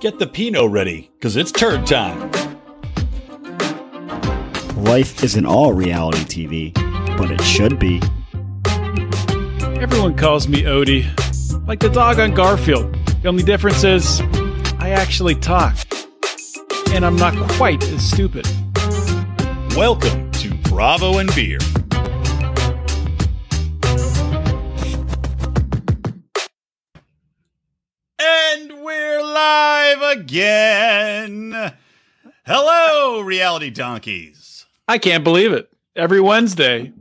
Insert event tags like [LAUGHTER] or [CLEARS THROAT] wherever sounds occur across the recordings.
Get the Pinot ready, because it's turd time. Life isn't all reality TV, but it should be. Everyone calls me Odie, like the dog on Garfield. The only difference is I actually talk. And I'm not quite as stupid. Welcome to Bravo and Beer. Again. Hello, reality donkeys. I can't believe it. Every Wednesday,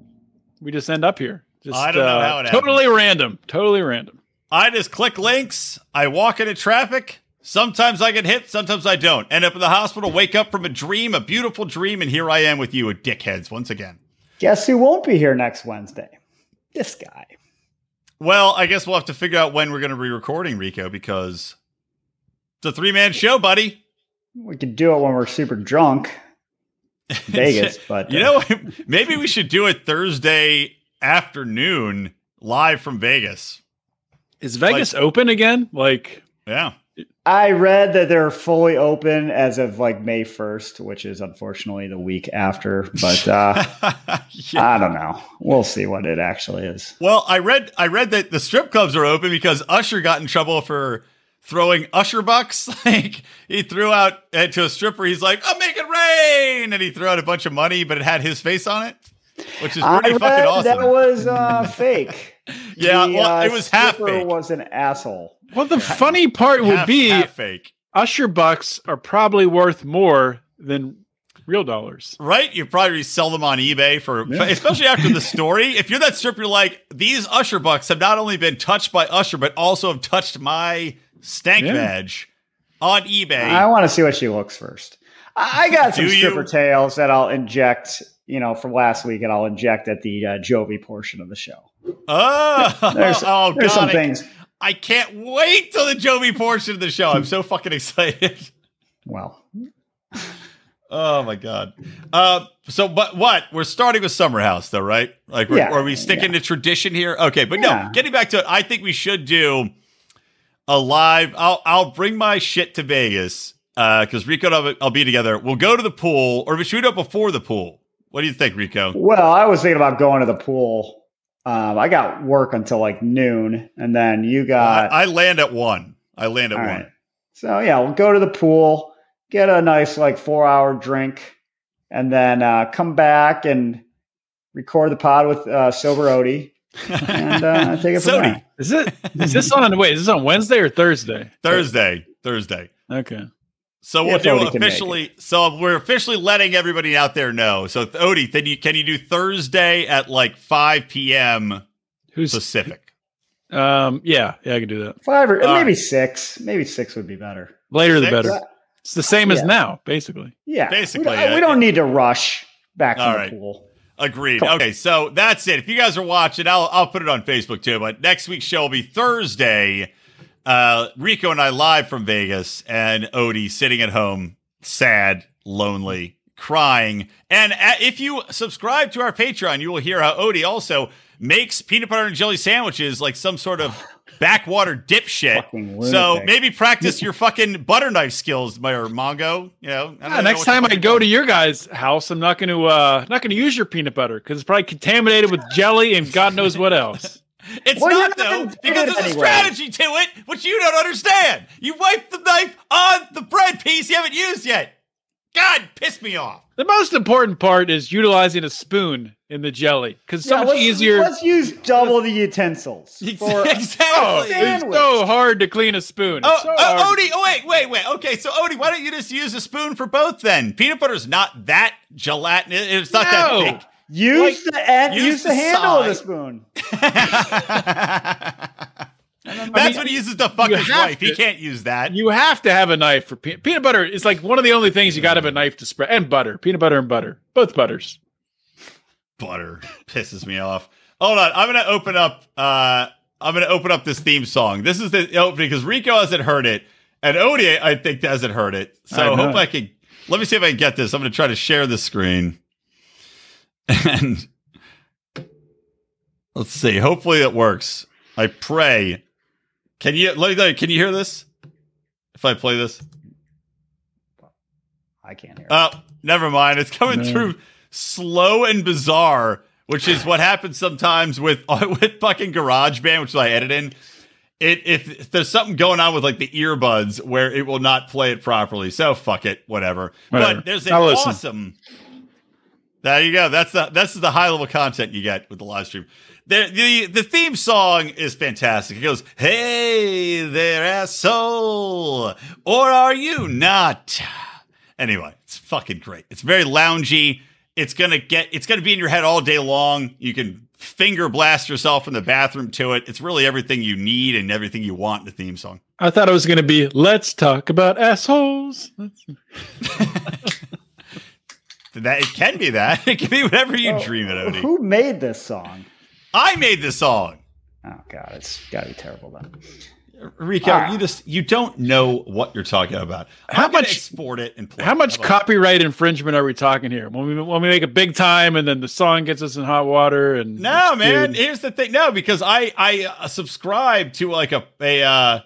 we just end up here. Just, I don't know uh, how it Totally random. Totally random. I just click links. I walk into traffic. Sometimes I get hit, sometimes I don't. End up in the hospital, wake up from a dream, a beautiful dream, and here I am with you, a dickheads, once again. Guess who won't be here next Wednesday? This guy. Well, I guess we'll have to figure out when we're going to be recording, Rico, because it's a three man show, buddy. We could do it when we're super drunk. [LAUGHS] Vegas, but you know, [LAUGHS] maybe we should do it Thursday afternoon live from Vegas. Is Vegas like, open again? Like, yeah. I read that they're fully open as of like May 1st, which is unfortunately the week after, but uh, [LAUGHS] yeah. I don't know. We'll see what it actually is. Well, I read I read that the strip clubs are open because Usher got in trouble for throwing Usher bucks. [LAUGHS] like he threw out to a stripper, he's like, "I'm making rain," and he threw out a bunch of money, but it had his face on it, which is pretty I fucking awesome. That was uh, [LAUGHS] fake. yeah, the, well, it was uh, half fake. Was an asshole. Well, the funny part would half, be half fake. Usher bucks are probably worth more than real dollars. Right? You probably sell them on eBay for, yeah. especially after the story. if you're that stripper, you're like, these Usher bucks have not only been touched by Usher, but also have touched my stank yeah. badge on eBay. I want to see what she looks first. I [LAUGHS] got some stripper tails that I'll inject, you know, from last week, and I'll inject at the uh, Jovi portion of the show. Oh, [LAUGHS] there's, oh, there's God, some I, things. I can't wait till the Jovi portion of the show. I'm so fucking excited. Well, oh my god. Uh, so, but what we're starting with Summer House, though, right? Like, yeah, are we sticking yeah. to tradition here? Okay, but yeah. no. Getting back to it, I think we should do a live. I'll I'll bring my shit to Vegas because uh, Rico and I'll, I'll, be together. We'll go to the pool, or we should do it before the pool. What do you think, Rico? Well, I was thinking about going to the pool. Um, I got work until like noon, and then you got. Well, I, I, land at one. I land at one. Right. So yeah, we'll go to the pool, get a nice like four hour drink, and then uh, come back and record the pod with uh, Sober Odie. And uh, take it from Sody. there. Is it? Is this on? Wait, is this on Wednesday or Thursday? Thursday. Thursday. Okay. So we'll If do Odie officially. So we're officially letting everybody out there know. So Odie, can you can you do Thursday at like five p.m. Who's Pacific? Um. Yeah. Yeah. I can do that. Five or All maybe six. Maybe six would be better. Later the better. It's the same as Yeah. now, basically. Yeah, Basically, we don't, yeah. we don't need to rush back All to right. the pool. Agreed. Okay, so that's it. If you guys are watching, I'll I'll put it on Facebook too. But next week's show will be Thursday. Uh, Rico and I live from Vegas, and Odie sitting at home, sad, lonely, crying. And uh, if you subscribe to our Patreon, you will hear how Odie also makes peanut butter and jelly sandwiches like some sort of [LAUGHS] backwater dipshit. Fucking So maybe practice your fucking butter knife skills, my or Mongo. You know, Yeah, next what the time I go to your guys' house, I'm not going to uh not going to use your peanut butter because it's probably contaminated with jelly and God knows what else. [LAUGHS] It's Well, not not though, because it there's a strategy to it, which you don't understand. You wipe the knife on the bread piece you haven't used yet. God, piss me off. The most important part is utilizing a spoon in the jelly because it's so Yeah, much let's, easier. Let's use double the utensils. [LAUGHS] For, exactly. Oh, it's so hard to clean a spoon. Oh, so oh. Odie, oh, wait, wait, wait. Okay, so Odie, why don't you just use a spoon for both then? Peanut butter's not that gelatinous. It's not No. that use Like, the end, use use, the the, handle of the spoon. [LAUGHS] [LAUGHS] thick. That's mean, what he uses to fuck you his have wife. He can't use that. You have to have a knife for peanut, peanut butter. It's like one of the only things you got to have a knife to spread and butter, peanut butter and butter, both butters. butter pisses me off. Hold on, I'm gonna open up. uh I'm gonna open up this theme song. This is the opening because Rico hasn't heard it, and Odie I think hasn't heard it. So I I hope. I can. Let me see if I can get this. I'm gonna try to share the screen, [LAUGHS] and let's see. Hopefully it works. I pray. Can you? Let me. Can you hear this? if I play this? I can't hear. Oh, never mind. It's coming No. through slow and bizarre, which is what happens sometimes with [LAUGHS] with fucking GarageBand, which I edit in. It if, if there's something going on with like the earbuds where it will not play it properly. So fuck it, whatever. Whatever. But there's an I'll listen. awesome. There you go. That's the that's the high level content you get with the live stream. The, the the theme song is fantastic. It goes, "Hey there, asshole, or are you not?" Anyway, it's fucking great. It's very loungy. It's gonna get. It's gonna be in your head all day long. You can finger blast yourself from the bathroom to it. It's really everything you need and everything you want in a theme song. I thought it was going to be let's talk about assholes. [LAUGHS] That it can be that. [LAUGHS] It can be whatever you Oh, dream it, Odie. Who made this song? I made this song. Oh god, it's got to be terrible then. Rico, Ah. you just you don't know what you're talking about. How I'm gonna much- export it and play How much about it? copyright infringement are we talking here? When we when we make a big time and then the song gets us in hot water and No, man. dude, Here's the thing. No, because I I uh, subscribe to like a a uh,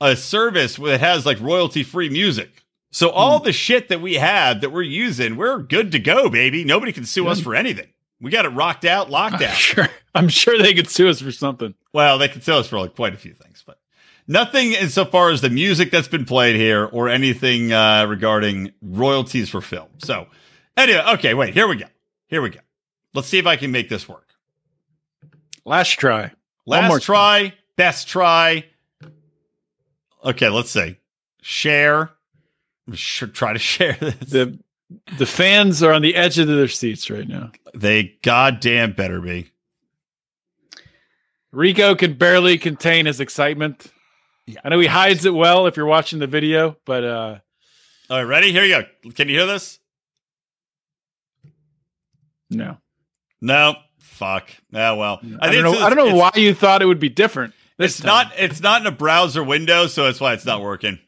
a service that has like royalty free music. So all the shit that we have that we're using, we're good to go, baby. Nobody can sue us for anything. We got it rocked out, locked I'm out. sure I'm sure they could sue us for something. Well, they can sue us for like quite a few things, but nothing insofar as the music that's been played here or anything uh, regarding royalties for film. So, anyway, okay, wait, here we go. Here we go. Let's see if I can make this work. Last try. One Last more try, best try. Okay, let's see. Share. Should try to [LAUGHS] share this. The the fans are on the edge of their seats right now. They goddamn better be. Rico can barely contain his excitement. I know he hides it well if you're watching the video, but uh All right, ready? Here you go. Can you hear this? no. No. Fuck. Oh well. I, don't know. I don't know why you thought it would be different. This It's time. not. It's not in a browser window, so that's why it's not working.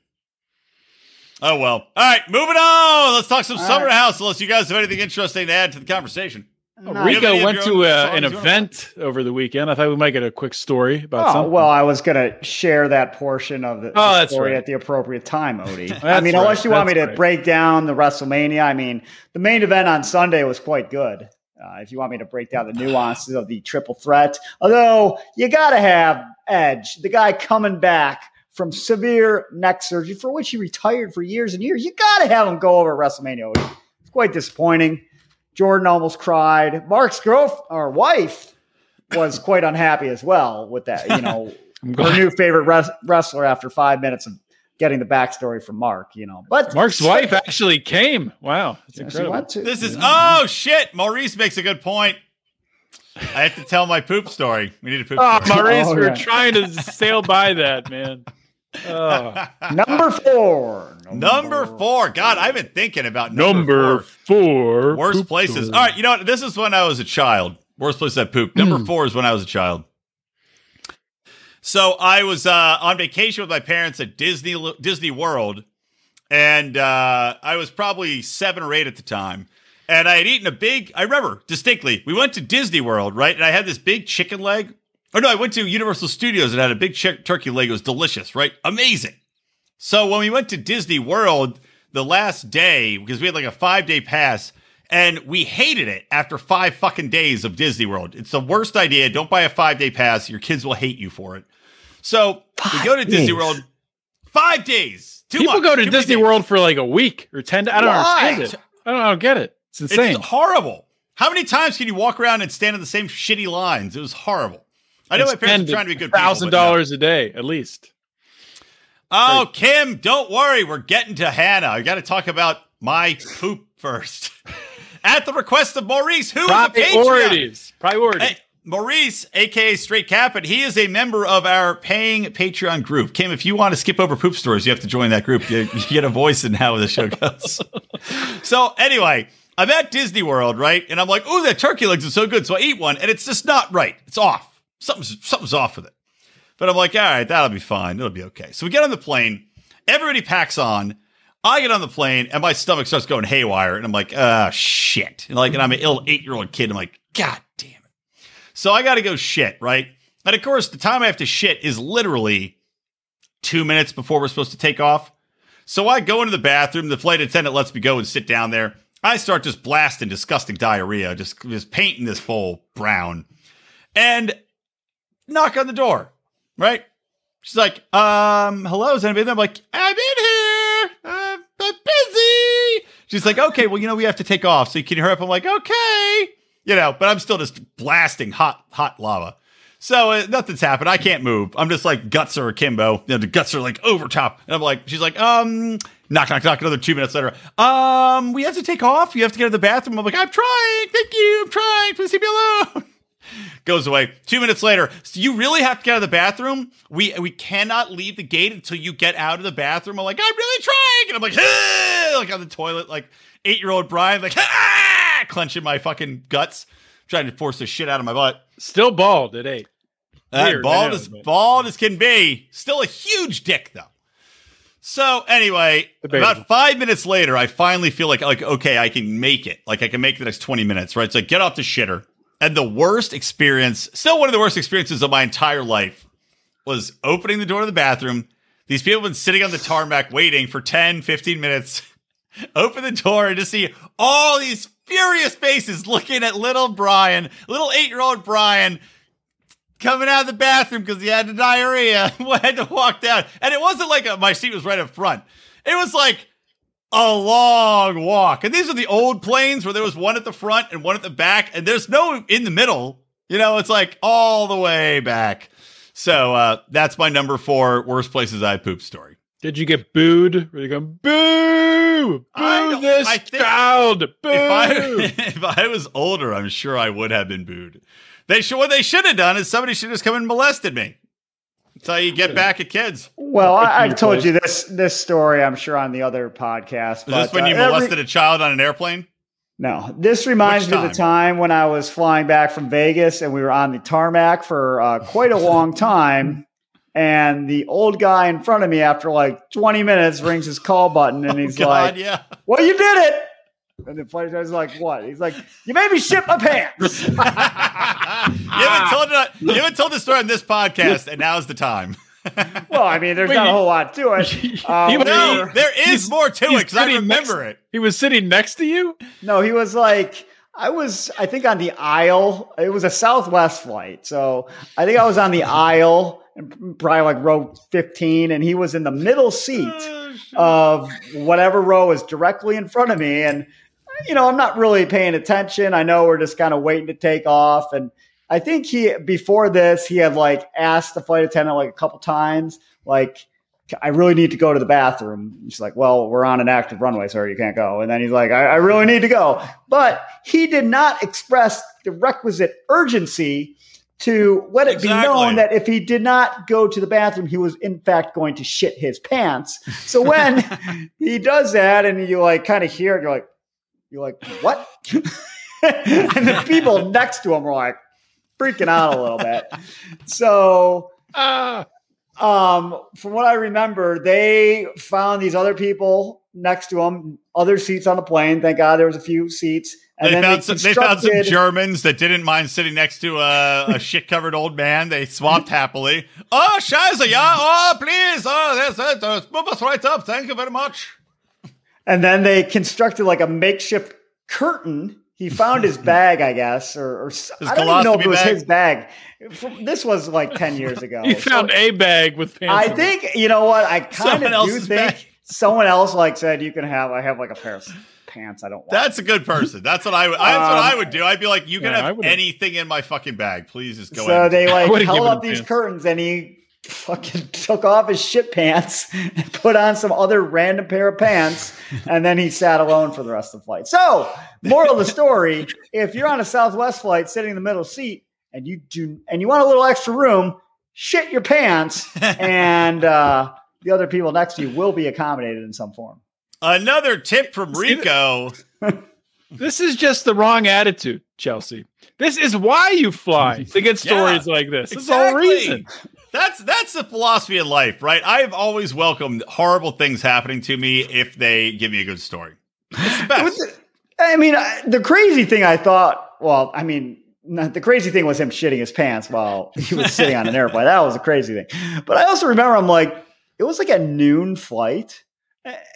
Oh well. All right, moving on. Let's talk some All summer right. house. Unless you guys have anything interesting to add to the conversation. Oh, Not- Rico- Rico any of went to own uh, an you wanna- event over the weekend. I thought we might get a quick story about Oh, something. well, I was going to share that portion of the, Oh, the story right. at the appropriate time, Odie. [LAUGHS] I That's mean, right. unless you want me to right. break down the WrestleMania, I mean, the main event on Sunday was quite good. Uh, if you want me to break down the nuances of the triple threat, although you got to have Edge, the guy coming back from severe neck surgery for which he retired for years and years, you got to have him go over at WrestleMania. It's quite disappointing. Jordan almost cried. Mark's girlfriend or wife was quite unhappy as well with that. You know, [LAUGHS] her new favorite res- wrestler after five minutes of getting the backstory from Mark. You know, but Mark's wife actually came. Wow, that's Yeah, incredible. to- This is yeah. oh shit. Maurice makes a good point. I have to tell my poop story. We need a poop Oh, story. Maurice, Oh, we're yeah. trying to sail by that, man. Oh. number four. Number four. God, I've been thinking about Number number, four. four. Worst poop places. story. All right, you know what? This is when I was a child. Worst place I pooped. Number Hmm. four is when I was a child. So I was uh, on vacation with my parents at Disney Disney World, and uh, I was probably seven or eight at the time. And I had eaten a big. I remember distinctly. We went to Disney World, right? And I had this big chicken leg. Or no, I went to Universal Studios and had a big chick turkey leg. It was delicious, right? Amazing. So when we went to Disney World the last day, because we had like a five day pass, and we hated it after five fucking days of Disney World. It's the worst idea. Don't buy a five day pass. Your kids will hate you for it. So we go to Disney days. World. Five days. Too People much. go to Too Disney. World for like a week or 10 I don't Why? understand it. I don't, I don't get it. It's insane. It's horrible. How many times can you walk around and stand in the same shitty lines? It was horrible. I know my parents are trying to be good Thousand but no. dollars a day, at least. Oh, Kim, don't worry. We're getting to Hannah. I got to talk about my poop first. [LAUGHS] At the request of Maurice, who is a Patreon. Priorities. Priorities. Hey, Maurice, aka Straight Captain, he is a member of our paying Patreon group. Kim, if you want to skip over poop stories, you have to join that group. You, you get a voice in how the show goes. [LAUGHS] so anyway, I'm at Disney World, right? And I'm like, oh, that turkey legs are so good. So I eat one, and it's just not right. It's off. Something's something's off with it. But I'm like, all right, that'll be fine. It'll be okay. So we get on the plane. Everybody packs on. I get on the plane, and my stomach starts going haywire. And I'm like, ah, shit. And like, and I'm an ill eight year old kid. I'm like, god damn it. So I got to go shit, right? And of course, the time I have to shit is literally two minutes before we're supposed to take off. So I go into the bathroom. The flight attendant lets me go and sit down there. I start just blasting disgusting diarrhea, just just painting this bowl brown, and knock on the door. Right? She's like, um, hello, is anybody there? I'm like, I'm in here. I'm busy. She's like, okay, well, you know, we have to take off. So you can hurry up. I'm like, okay. You know, but I'm still just blasting hot, hot lava. So uh, nothing's happened. I can't move. I'm just like guts are akimbo. You know, the guts are like over top. And I'm like, she's like, um, knock, knock, knock. Another two minutes later, um, we have to take off. You have to get to the bathroom. I'm like, I'm trying. Thank you. I'm trying. Please leave me alone. Goes away. Two minutes later, so you really have to get out of the bathroom. We we cannot leave the gate until you get out of the bathroom. I'm like, I'm really trying, and I'm like, ah! like on the toilet, like eight year old Brian, like ah! clenching my fucking guts, trying to force the shit out of my butt. Still bald at eight. Weird, bald know, as but- bald as can be. Still a huge dick though. So anyway, Debatable. about five minutes later, I finally feel like like okay, I can make it. Like I can make the next twenty minutes. Right? So I get off the shitter, and the worst experience, still one of the worst experiences of my entire life, was opening the door to the bathroom. These people have been sitting on the tarmac waiting for 10, 15 minutes. [LAUGHS] Open the door and just see all these furious faces looking at little Brian, little eight year old Brian, coming out of the bathroom because he had the diarrhea. [LAUGHS] had to walk down. And it wasn't like a, my seat was right up front, it was like a long walk. And these are the old planes where there was one at the front and one at the back, and there's no in the middle. You know, it's like all the way back. So uh, that's my number four worst places I poop story. Did you get booed? Were you going boo? Boo I this I think- child? Boo! If I [LAUGHS] if I was older, I'm sure I would have been booed. They should what they should have done is somebody should have just come and molested me. That's how you get back at kids. Well, I, I've told place. you this this story. I'm sure on the other podcast. Is this but, when uh, you every- molested a child on an airplane? No, this reminds me of the time when I was flying back from Vegas and we were on the tarmac for uh, quite a long time. And the old guy in front of me, after like 20 minutes, rings his call button and [LAUGHS] he's Oh, God, like, yeah. Well, you did it. And the flight attendant's like, What? He's like, You made me shit my pants. [LAUGHS] you haven't told it. You haven't told the story on this podcast, and now's the time. [LAUGHS] well, I mean, there's Wait, not a whole lot to it. [LAUGHS] He Uh, No, we- there is more to it because I sitting next- remember it. He was sitting next to you? No, he was like, I was, I think on the aisle. It was a Southwest flight. So I think I was on the aisle and probably like row 15, and he was in the middle seat of whatever row was directly in front of me. And, you know, I'm not really paying attention. I know we're just kind of waiting to take off. And I think he, before this, he had like asked the flight attendant like a couple times, like, I really need to go to the bathroom. She's like, well, we're on an active runway, sir. You can't go. And then he's like, I, I really need to go. But he did not express the requisite urgency to let it be known that if he did not go to the bathroom, he was in fact going to shit his pants. So when [LAUGHS] he does that and you like kind of hear it, you're like, you're like, what? [LAUGHS] and the people next to him are like freaking out a little bit. So Ah, um, from what I remember, they found these other people next to them, other seats on the plane. Thank God there was a few seats. And They found, some, they found some Germans that didn't mind sitting next to a, a [LAUGHS] shit covered old man. They swapped happily. Oh, Scheiße, yeah. Oh, please. Oh, that's it. Uh, move us right up. Thank you very much. And then they constructed like a makeshift curtain. He found his [LAUGHS] bag, I guess, or, or I don't even know if it was bag? his bag. This was like ten years [LAUGHS] ago. you So found a bag with pants. I in think you know what I [LAUGHS] kind of do think bag. someone else like said you can have. I have like a pair of pants. I don't want. That's a good person. That's what I would. That's what Um, I would do. I'd be like, you can Yeah, have anything in my fucking bag. Please just go. so in. they like would've held given up these pants. curtains and he fucking took off his shit pants and put on some other random pair of pants and then he sat alone for the rest of the flight. So, moral of the story, if you're on a Southwest flight sitting in the middle seat and you do and you want a little extra room, shit your pants and uh the other people next to you will be accommodated in some form. Another tip from Rico. This is just the wrong attitude, Chelsea. This is why you fly to get [LAUGHS] stories like this. This is the whole reason. That's that's the philosophy of life, right? I've always welcomed horrible things happening to me if they give me a good story. It's the [LAUGHS] best. I mean, the crazy thing I thought, well, I mean, not, the crazy thing was him shitting his pants while he was [LAUGHS] sitting on an airplane. That was a crazy thing. But I also remember I'm like, it was like a noon flight.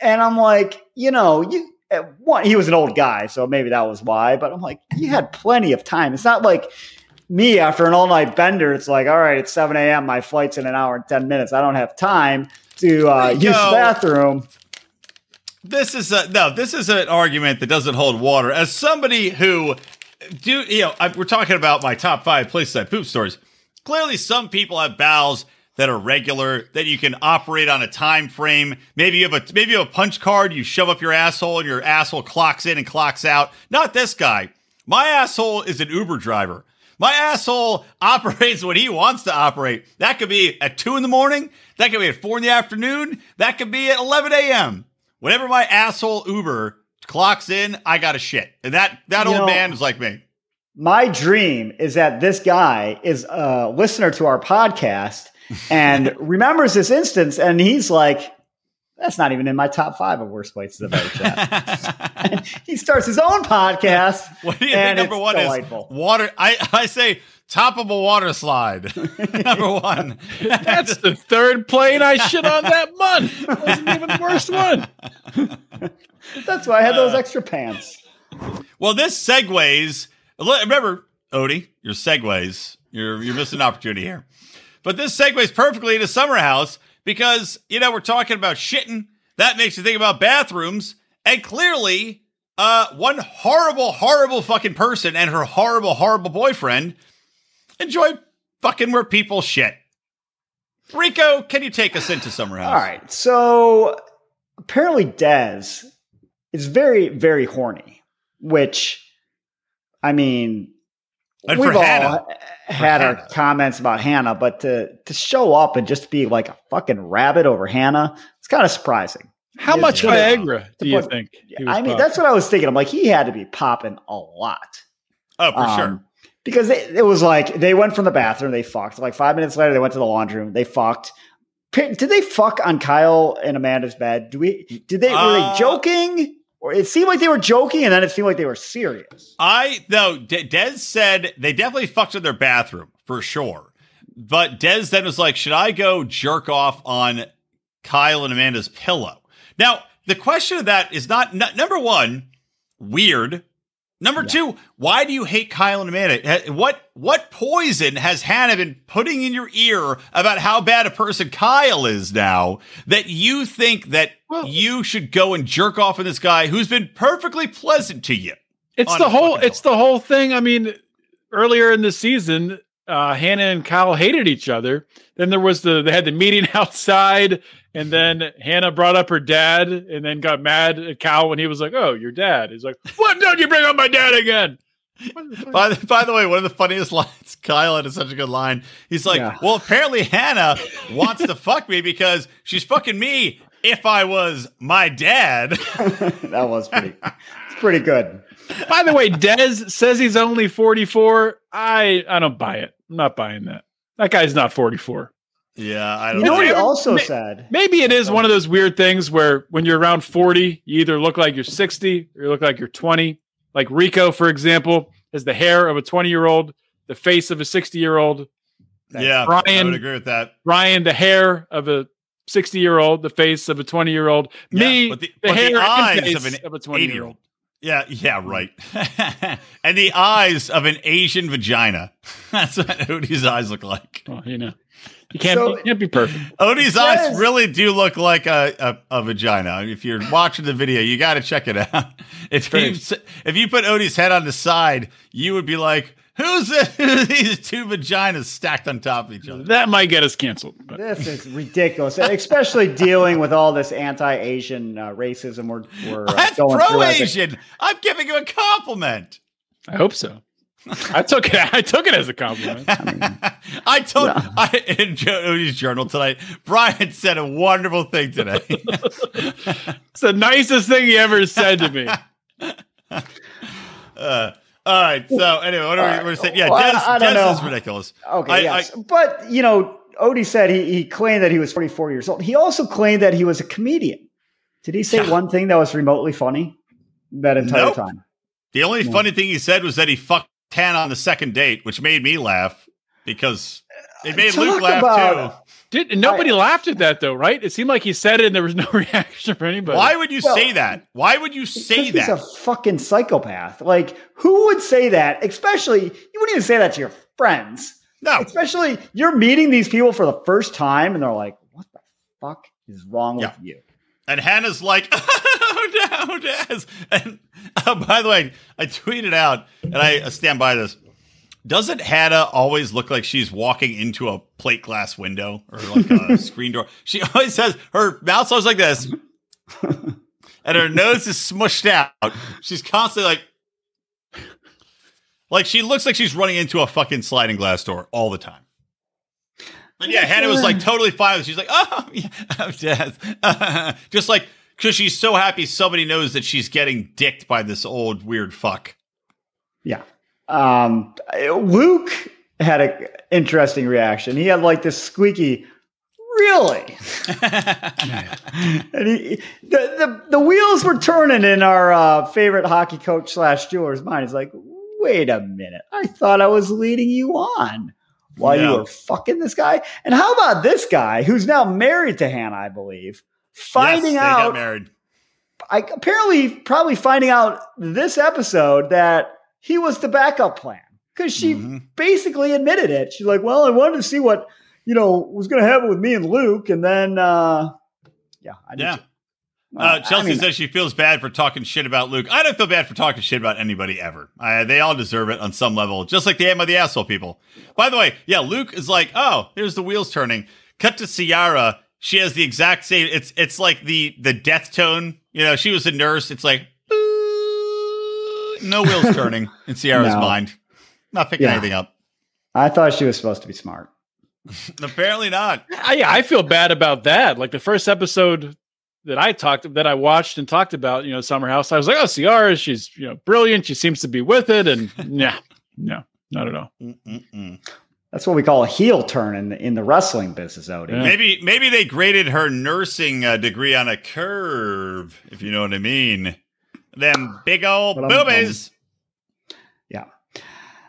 And I'm like, you know, you one, he was an old guy, so maybe that was why. But I'm like, you had plenty of time. It's not like me after an all night bender. It's like, all right, it's 7 a.m. My flight's in an hour and 10 minutes. I don't have time to uh, use the bathroom. This is a no. This is an argument that doesn't hold water. As somebody who do you know, I, we're talking about my top five places I poop stories. Clearly, some people have bowels that are regular that you can operate on a time frame. Maybe you have a maybe you have a punch card. You shove up your asshole, and your asshole clocks in and clocks out. Not this guy. My asshole is an Uber driver. My asshole operates when he wants to operate. That could be at two in the morning. That could be at four in the afternoon. That could be at 11 a.m. Whenever my asshole Uber clocks in, I got a shit. And that, that old know, man is like me. My dream is that this guy is a listener to our podcast and [LAUGHS] remembers this instance. And he's like, that's not even in my top five of worst places I've ever chat. [LAUGHS] [LAUGHS] he starts his own podcast. [LAUGHS] What do you think number one delightful. is? Water. I, I say top of a water slide. number one. That's the third plane I shit on that month. It wasn't even the worst one. That's why I had those extra pants. Well, this segues. Remember, Odie, your segues. You're you're missing an opportunity here. But this segues perfectly to Summer House because, you know, we're talking about shitting. That makes you think about bathrooms. And clearly, uh, one horrible, horrible fucking person and her horrible, horrible boyfriend enjoy fucking where people shit. Rico, can you take us into Summer House? All right. So apparently, Des is very, very horny, which, I mean, and we've all Hannah. Had our comments about Hannah, but to to show up and just be like a fucking rabbit over Hannah, it's kind of surprising. How much Viagra do you think? I mean, that's what I was thinking. I'm like, he had to be popping a lot. Oh, for um, sure. Because it, it, was like they went from the bathroom, they fucked. Like five minutes later, they went to the laundry room, they fucked. Did they fuck on Kyle and Amanda's bed? Do we? Did they? Uh, were they uh, joking? Or it seemed like they were joking, and then it seemed like they were serious. I though De- Des said they definitely fucked in their bathroom for sure, but Des then was like, "Should I go jerk off on Kyle and Amanda's pillow?" Now the question of that is not n- number one weird Number yeah. two, why do you hate Kyle and Amanda? What what poison has Hannah been putting in your ear about how bad a person Kyle is now that you think that well, you should go and jerk off on this guy who's been perfectly pleasant to you? It's the whole it's the whole thing. I mean, earlier in the season, uh, Hannah and Kyle hated each other. Then there was the they had the meeting [LAUGHS] outside, and then Hannah brought up her dad, and then got mad at Kyle when he was like, "Oh, your dad." He's like, "What? Don't you bring up my dad again?" by, the, by the way, one of the funniest [LAUGHS] lines, Kyle had is such a good line. He's like, yeah. Well, apparently Hannah wants to fuck me because she's fucking me if I was my dad. [LAUGHS] [LAUGHS] that was pretty, it's pretty good. By the way, Des says he's only 44. I I don't buy it. I'm not buying that. That guy's not 44. Yeah, I don't know. you know. What he also ma- said maybe it is one of those weird things where when you're around 40, you either look like you're 60 or you look like you're 20. Like Rico, for example, has the hair of a 20 year old, the face of a 60 year old. Yeah, Brian, I would agree with that. Ryan, the hair of a 60 year old, the face of a 20 year old. Me, yeah, the, the hair the eyes of, an of a 20 year old. Yeah, yeah, right. [LAUGHS] and the eyes of an Asian vagina. [LAUGHS] That's what Odie's eyes look like. Well, you know, you can't, so, can't be perfect. Odie's eyes really do look like a, a, a, vagina. If you're watching the video, you got to check it out. [LAUGHS] If you, if you put Odie's head on the side, you would be like, Who's [LAUGHS] these two vaginas stacked on top of each other? That might get us canceled. But. This is ridiculous, especially dealing with all this anti-Asian uh, racism we're, we're uh, That's going pro-Asian. I'm giving you a compliment. I hope so. I took it. I took it as a compliment. [LAUGHS] I, told yeah. I, in Jody's journal tonight. Brian said a wonderful thing today. it's the nicest thing he ever said to me. [LAUGHS] Uh, all right. So anyway, what are we, we saying? Yeah, well, Des, I, I Des is ridiculous. Okay. I, yes. I, but you know, Odie said he, he claimed that he was 44 years old. He also claimed that he was a comedian. Did he say yeah. one thing that was remotely funny that entire nope. time? The only no. funny thing he said was that he fucked Tan on the second date, which made me laugh because it made Talk Luke laugh too. Did nobody laughed at that though, right? It seemed like he said it and there was no [LAUGHS] reaction from anybody. Why would you Well, say that? Why would you say that? He's a fucking psychopath. Like, who would say that? Especially, you wouldn't even say that to your friends. no. Especially, you're meeting these people for the first time, and they're like, "What the fuck is wrong Yeah. with you?" And Hannah's like, [LAUGHS] oh no, Des. And uh, [LAUGHS] by the way, I tweeted out, and I stand by this. Doesn't Hannah always look like she's walking into a plate glass window or like a [LAUGHS] screen door? She always has her mouth's always like this, [LAUGHS] and her nose is smushed out. She's constantly like, like she looks like she's running into a fucking sliding glass door all the time. And yeah, Hannah was like totally fine. She's like, oh, [LAUGHS] yeah, oh, Des. Just like, because she's so happy somebody knows that she's getting dicked by this old weird fuck. Yeah. Um, Luke had an interesting reaction. He had like this squeaky, really? [LAUGHS] and he, the, the, the wheels were turning in our uh, favorite hockey coach slash jeweler's mind. He's like, wait a minute. I thought I was leading you on while Yeah. you were fucking this guy. And how about this guy who's now married to Hannah, I believe, finding Yes, out married. I apparently probably finding out this episode that he was the backup plan because she Mhm. basically admitted it. She's like, "Well, I wanted to see what you know was going to happen with me and Luke," and then uh, yeah, I Yeah. Uh, Chelsea I mean, says she feels bad for talking shit about Luke. I don't feel bad for talking shit about anybody ever. Uh, they all deserve it on some level, just like the Am I the Asshole people. By the way, yeah, Luke is like, oh, here's the wheels turning. Cut to Ciara. She has the exact same. It's it's like the the death tone. You know, she was a nurse. It's like. No wheels [LAUGHS] turning in Ciara's No. mind. Not picking Yeah. anything up. I thought she was supposed to be smart. [LAUGHS] Apparently not. I, I feel bad about that. Like the first episode that I talked that I watched and talked about, you know, Summer House. I was like, oh, Ciara, she's you know brilliant. She seems to be with it, and [LAUGHS] yeah, no, not at all. Mm-mm-mm. That's what we call a heel turn in the, in the wrestling business, Odie. Yeah. Maybe maybe they graded her nursing uh, degree on a curve, if you know what I mean. Them big old boobies. I'm-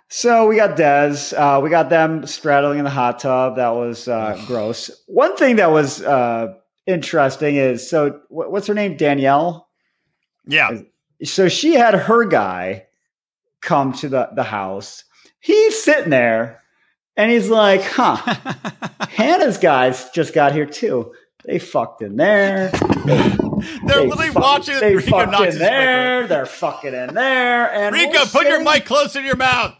So we got Des. Uh, we got them straddling in the hot tub. That was uh, gross. One thing that was uh, interesting is so wh- what's her name? Danielle. Yeah, So she had her guy come to the, the house. He's sitting there and he's like, huh, [LAUGHS] Hannah's guys just got here too. They fucked in there. [LAUGHS] they're They literally fuck- watching. They Rico fucked in there. They're fucking in there. And Rico, put your mic close to your mouth.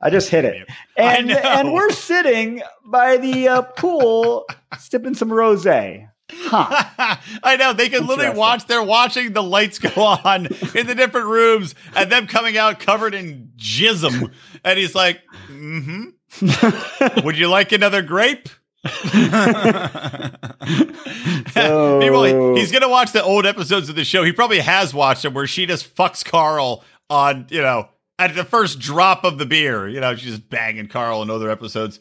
I just hit it. And and we're sitting by the uh, pool sipping some rosé. Huh. [LAUGHS] I know they can literally watch. They're watching the lights go on in the different rooms, and them coming out covered in jism. And he's like, "Mm-hmm. [LAUGHS] Would you like another grape?" So- Meanwhile, he's gonna watch the old episodes of the show. He probably has watched them where she just fucks Carl on, you know, at the first drop of the beer. You know, she's just banging Carl in other episodes.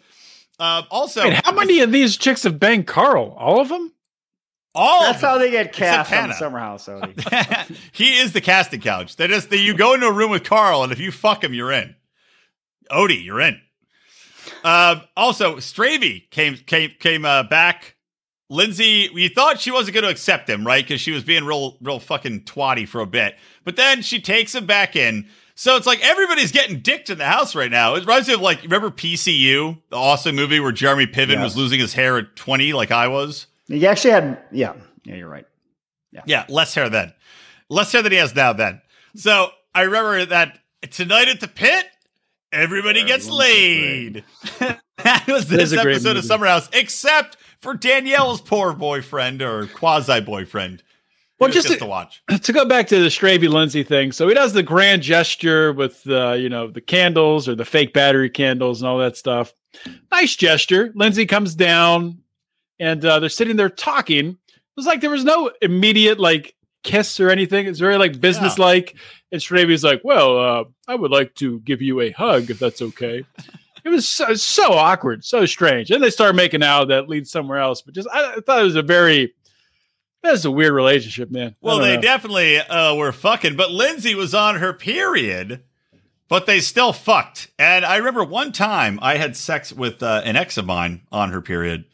Um, also, Wait, how many of these chicks have banged Carl? All of them? All That's of how they get cast on Hannah. Summer House, Odie. [LAUGHS] he is the casting couch. They just they, you go into a room with Carl, and if you fuck him, you're in. Odie, you're in. Um, also, Stravy came came came uh, back. Lindsay, we thought she wasn't going to accept him, right? Because she was being real, real fucking twatty for a bit. But then she takes him back in. So it's like everybody's getting dicked in the house right now. It reminds me of like, remember PCU, the awesome movie where Jeremy Piven was losing his hair at 20, like I was? He actually had, yeah, yeah, you're right. Yeah, Yeah, less hair then. Less hair than he has now then. So I remember that tonight at the pit, everybody gets laid. [LAUGHS] that was this is a great episode of movie. Summer House, except for Danielle's poor boyfriend or quasi boyfriend. Well, Well, just just to- to watch. [CLEARS THROAT] to go back to the Stravy Lindsay thing, so he does the grand gesture with the you know the candles or the fake battery candles and all that stuff. Nice gesture. Lindsay comes down, and uh, they're sitting there talking. It was like there was no immediate like kiss or anything. It's very like business like. And Stravy's like, "Well, uh, I would like to give you a hug if that's okay." it was so, so awkward, so strange. And they start making out that leads somewhere else. But just I, I thought it was a very that's a weird relationship, man. Well, they know. definitely uh, were fucking, but Lindsay was on her period, but they still fucked. And I remember one time I had sex with uh, an ex of mine on her period,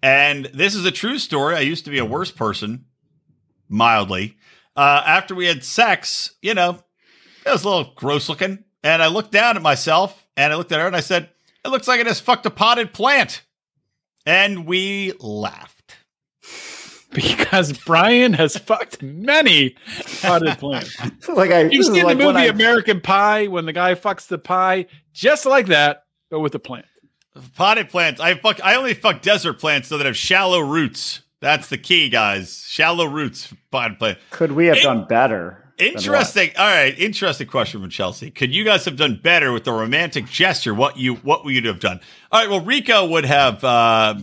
And this is a true story. I used to be a worse person, mildly. Uh, after we had sex, you know, it was a little gross looking. And I looked down at myself and I looked at her and I said, It looks like I just fucked a potted plant. And we laughed. [LAUGHS] Because Brian has fucked many potted plants. [LAUGHS] like I, You've this is seen like the movie I- American Pie when the guy fucks the pie just like that, but with a plant. Potted plants. I fuck. I only fuck desert plants so that have shallow roots. That's the key, guys. Shallow roots. Potted plant. Could we have In- done better? Interesting. All right. Interesting question from Chelsea. Could you guys have done better with the romantic gesture? What you what would you have done? All right. Well, Rico would have uh,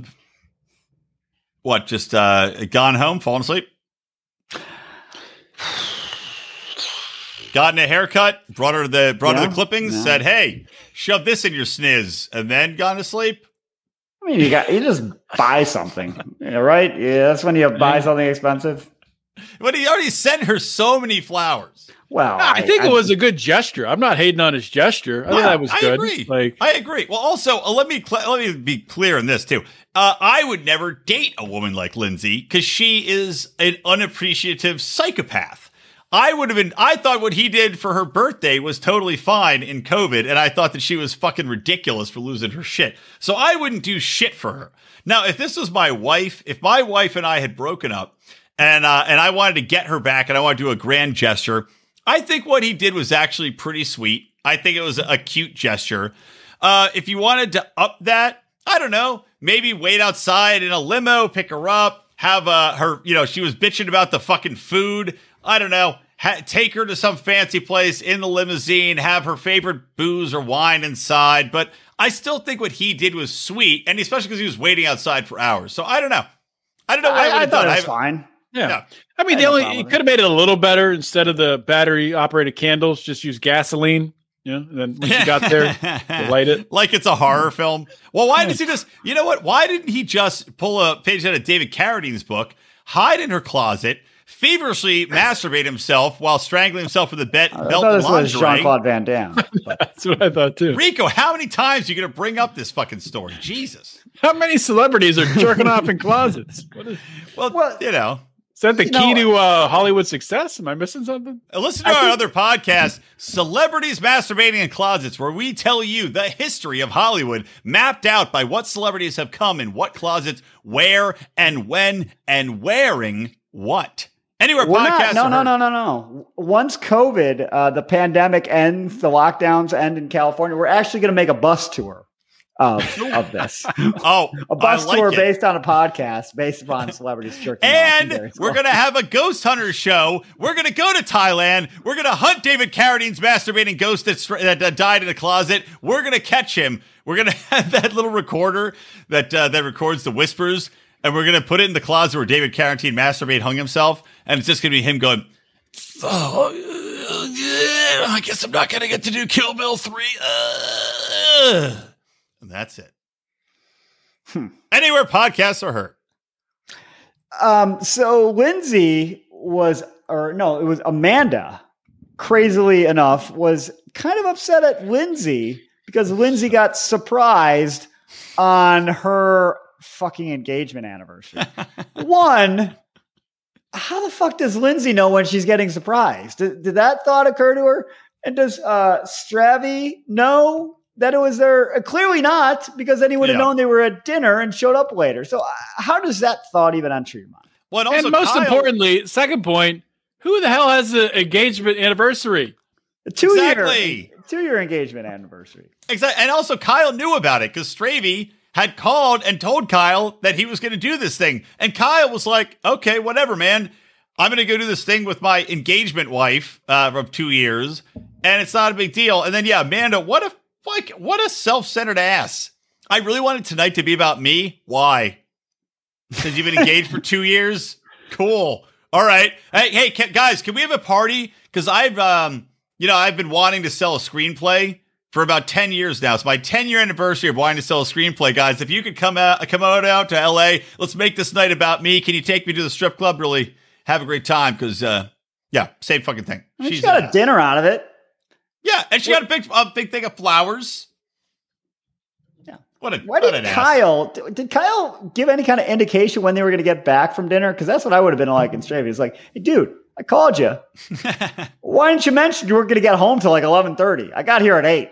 what? Just uh, gone home, fallen asleep, gotten a haircut, brought her the brought her the clippings, yeah. said, "Hey, shove this in your sniz," and then gone to sleep. I mean, you got you just buy something, right? Yeah, that's when you buy something expensive. But he already sent her so many flowers. Well, I, think it was a good gesture. I'm not hating on his gesture. I think Yeah, that was I good. agree. Like I agree. Well, also uh, let me cl- let me be clear on this too. Uh, I would never date a woman like Lindsay because she is an unappreciative psychopath. I would have been. I thought what he did for her birthday was totally fine in COVID, and I thought that she was fucking ridiculous for losing her shit. So I wouldn't do shit for her. Now, if this was my wife, if my wife and I had broken up, and uh, and I wanted to get her back, and I wanted to do a grand gesture, I think what he did was actually pretty sweet. I think it was a cute gesture. Uh, if you wanted to up that, I don't know, maybe wait outside in a limo, pick her up, have uh, her, you know, she was bitching about the fucking food. I don't know. Ha- take her to some fancy place in the limousine, have her favorite booze or wine inside. But I still think what he did was sweet, and especially because he was waiting outside for hours. So I don't know. I don't know what I, I, would I have thought done. it was I- fine. yeah. Yeah. I mean, I the only problem you could have made it a little better instead of the battery operated candles. Just use gasoline. Yeah. and then once you got there, [LAUGHS] light it. like it's a horror film. Well, why does he just? You know what? Why didn't he just pull a page out of David Carradine's book, hide in her closet, feverishly masturbate himself while strangling himself with a bet, I belt thought and this was? Jean Claude Van Damme. [LAUGHS] but- That's what I thought too. Rico, how many times are you going to bring up this fucking story? Jesus. How many celebrities are jerking off in closets? [LAUGHS] What is, Well, Well- you know, is that the You key know- to uh, Hollywood success? Am I missing something? listen to I our think- other podcast, Celebrities Masturbating in Closets, where we tell you the history of Hollywood mapped out by what celebrities have come in what closets, where and when, and wearing what. Anywhere We're podcasts not, no, no, no, no, no. Once COVID, uh, the pandemic ends, the lockdowns end in California, we're actually going to make a bus tour of, of this. [LAUGHS] Oh, A bus like tour it. based on a podcast based upon [LAUGHS] celebrities jerking off And various we're going to have a ghost hunter show. We're going to go to Thailand. We're going to hunt David Carradine's masturbating ghost that, that, that died in a closet. We're going to catch him. We're going [LAUGHS] to have that little recorder that uh, that records the whispers, and we're going to put it in the closet where David Carradine masturbate hung himself, and it's just going to be him going, "Oh, yeah, I guess I'm not going to get to do Kill Bill three. Uh, and that's it. Hmm. Anywhere podcasts are heard. Um, so Lindsay was, or no, it was Amanda, crazily enough, was kind of upset at Lindsay because Lindsay got surprised on her fucking engagement anniversary. [LAUGHS] One, how the fuck does Lindsay know when she's getting surprised? Did, did that thought occur to her? And does uh, Stravy know that it was there? Uh, clearly not, because then he would have Yeah. known they were at dinner and showed up later. So, uh, how does that thought even enter your mind? Well, and also and most Kyle- importantly, second point, who the hell has an engagement anniversary? Two Exactly. year, two year engagement anniversary. Exactly. And also, Kyle knew about it because Stravy had called and told Kyle that he was going to do this thing. And Kyle was like, okay, whatever, man. I'm going to go do this thing with my engagement wife uh, of two years, and it's not a big deal. And then, yeah, Amanda, what a like, what a self-centered ass. I really wanted tonight to be about me. Why? Because you've been engaged for two years. Cool. All right. Hey, hey, guys, can we have a party? Because I've, um, you know, I've been wanting to sell a screenplay for about 10 years now. It's my 10 year anniversary of wanting to sell a screenplay, guys. If you could come out, come out, out to LA, let's make this night about me. Can you take me to the strip club? Really have a great time. Cause, uh, yeah, same fucking thing. I mean, she She's got a ass. dinner out of it. Yeah. And she got a big, a big thing of flowers. Yeah. What a Why what did. Kyle? Did Kyle give any kind of indication when they were going to get back from dinner? Because that's what I would have been like in Stravy. It's like, hey, dude, I called you. [LAUGHS] Why didn't you mention you weren't going to get home till like eleven thirty? I got here at eight.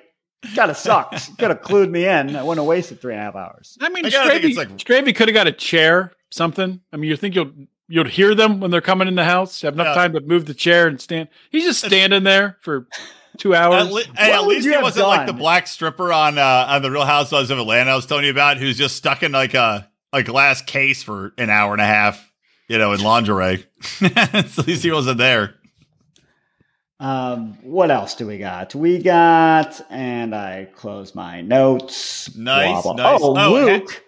Kind of sucks. Could have clued me in. I wouldn't have wasted three and a half hours. I mean, I gotta Stravy, like- Stravy could have got a chair, something. I mean, you think you'll you'll hear them when they're coming in the house? Have enough Yeah. time to move the chair and stand. He's just standing there for two hours. At, le- at least you it wasn't like the black stripper on uh, on the Real Housewives of Atlanta I was telling you about, who's just stuck in like a a glass case for an hour and a half, you know, in lingerie. [LAUGHS] at least he wasn't there. Um, what else do we got? We got, and I close my notes. Nice, Blah, blah. nice. Oh, Oh, Luke. Yeah.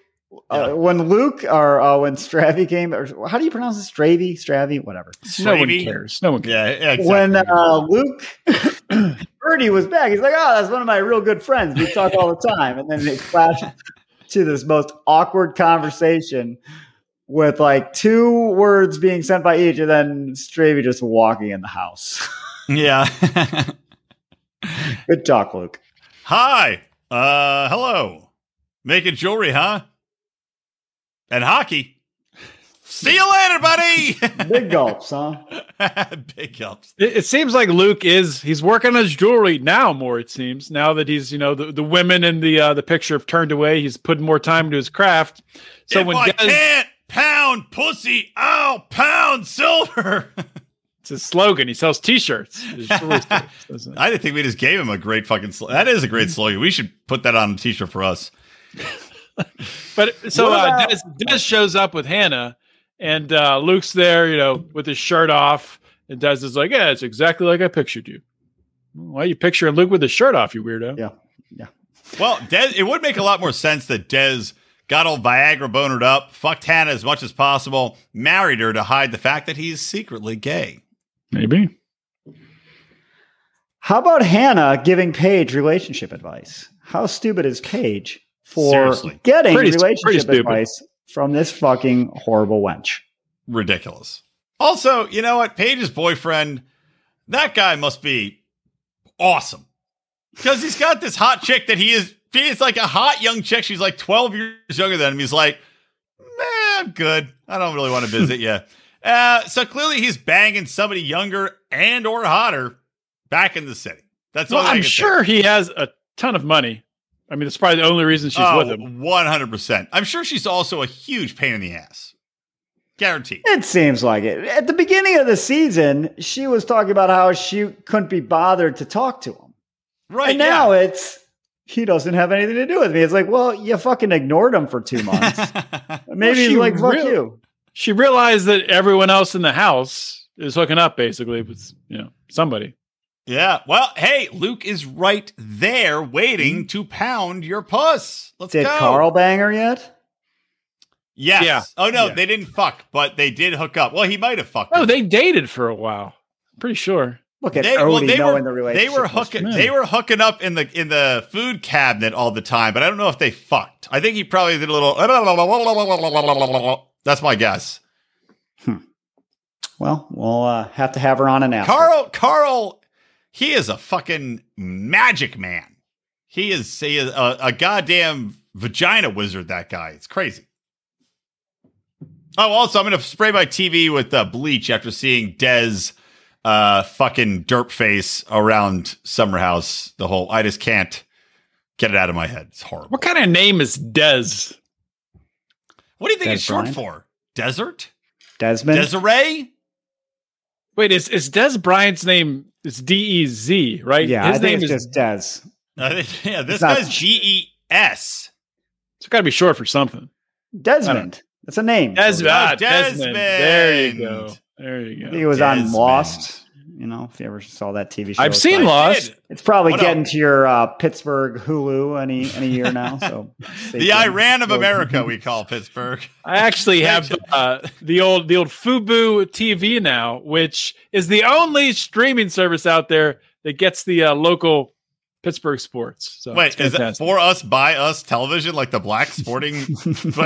Uh, when Luke or uh, when Stravy came, or how do you pronounce it? Stravy, Stravy, whatever. no one cares. No one cares. Yeah, yeah exactly. When uh, Luke [COUGHS] Birdie was back, he's like, "Oh, that's one of my real good friends. We talk all the time." And then it flashed [LAUGHS] to this most awkward conversation with like two words being sent by each, and then Stravy just walking in the house. [LAUGHS] yeah. good talk, Luke. Hi. Uh, hello. Making jewelry, huh? And hockey. See you later, buddy. [LAUGHS] Big gulps, huh? [LAUGHS] Big gulps. It, it seems like Luke is he's working on his jewelry now more. It seems now that he's you know the, the women in the uh, the picture have turned away. He's putting more time into his craft. So if when I Des, can't pound pussy, I'll pound silver. [LAUGHS] it's his slogan, he sells T-shirts. His jewelry stores, doesn't he? I didn't think we just gave him a great fucking. Sl- that is a great slogan. We should put that on a t-shirt for us. [LAUGHS] But so What uh, about- Des, Des shows up with Hannah, and uh, Luke's there, you know, with his shirt off, and Des is like, "Yeah, it's exactly like I pictured you." Why are you picturing Luke with his shirt off, you weirdo? Yeah. Yeah. Well, Des, it would make a lot more sense that Des got all Viagra bonered up, fucked Hannah as much as possible, married her to hide the fact that he's secretly gay. Maybe. How about Hannah giving Paige relationship advice? How stupid is Paige for Seriously. getting Pretty- pretty relationship stupid. advice from this fucking horrible wench? Ridiculous. Also, you know what? Paige's boyfriend, that guy must be awesome. Because he's got this hot chick that he is, he's like a hot young chick. She's like 12 years younger than him. He's like, man, I'm good. I don't really want to visit you. [LAUGHS] Uh, so clearly he's banging somebody younger and or hotter back in the city. That's Well, all I I'm can think. sure he has a ton of money. I mean, that's probably the only reason she's Oh, with him. 100%. I'm sure she's also a huge pain in the ass. Guaranteed. It seems like it. At the beginning of the season, she was talking about how she couldn't be bothered to talk to him. Right. and now it's he doesn't have anything to do with me. It's like, well, you fucking ignored him for two months. [LAUGHS] Maybe she he's like, fuck real- you. She realized that everyone else in the house is hooking up basically with you know somebody. Yeah. Well, hey, Luke is right there waiting mm-hmm. to pound your puss. Let's Did go. Carl bang her yet? Yes. Yeah. Oh no, Yeah. they didn't fuck, but they did hook up. Well, he might have fucked. Oh, her. they dated for a while. Pretty sure. Look at They, Odie well, they knowing were the relationship. they were hooking Man. they were hooking up in the in the food cabinet all the time, but I don't know if they fucked. I think he probably did a little. That's my guess. Well, we'll uh, have to have her on an after. Carl Carl, he is a fucking magic man. He is he is a, a goddamn vagina wizard. That guy. It's crazy. Oh, also, I'm gonna spray my TV with uh, bleach after seeing Des uh fucking derp face around Summer House. The whole I just can't get it out of my head. It's horrible. What kind of name is Des? What do you think Des it's short for? Desert? Desmond. Desiree? Wait, is is Dez Bryant's name? It's D E Z, right? yeah, his I think name it's is. just Des. I [LAUGHS] yeah, this It's not- guy's G E S. It's got to be short for something. Desmond. That's a name. Des- Oh, ah, Desmond. There you go. There you I think go. it was on Desmond. Lost. You know, if you ever saw that TV show, I've seen like- Lost. It's probably What getting else? to your uh, Pittsburgh Hulu any any year now. So [LAUGHS] The tuned. Iran of America, we [LAUGHS] call Pittsburgh. I actually have uh, the old the old Fubu TV now, which is the only streaming service out there that gets the uh, local Pittsburgh sports. So Wait, is it for us, by us television, like the black sporting [LAUGHS]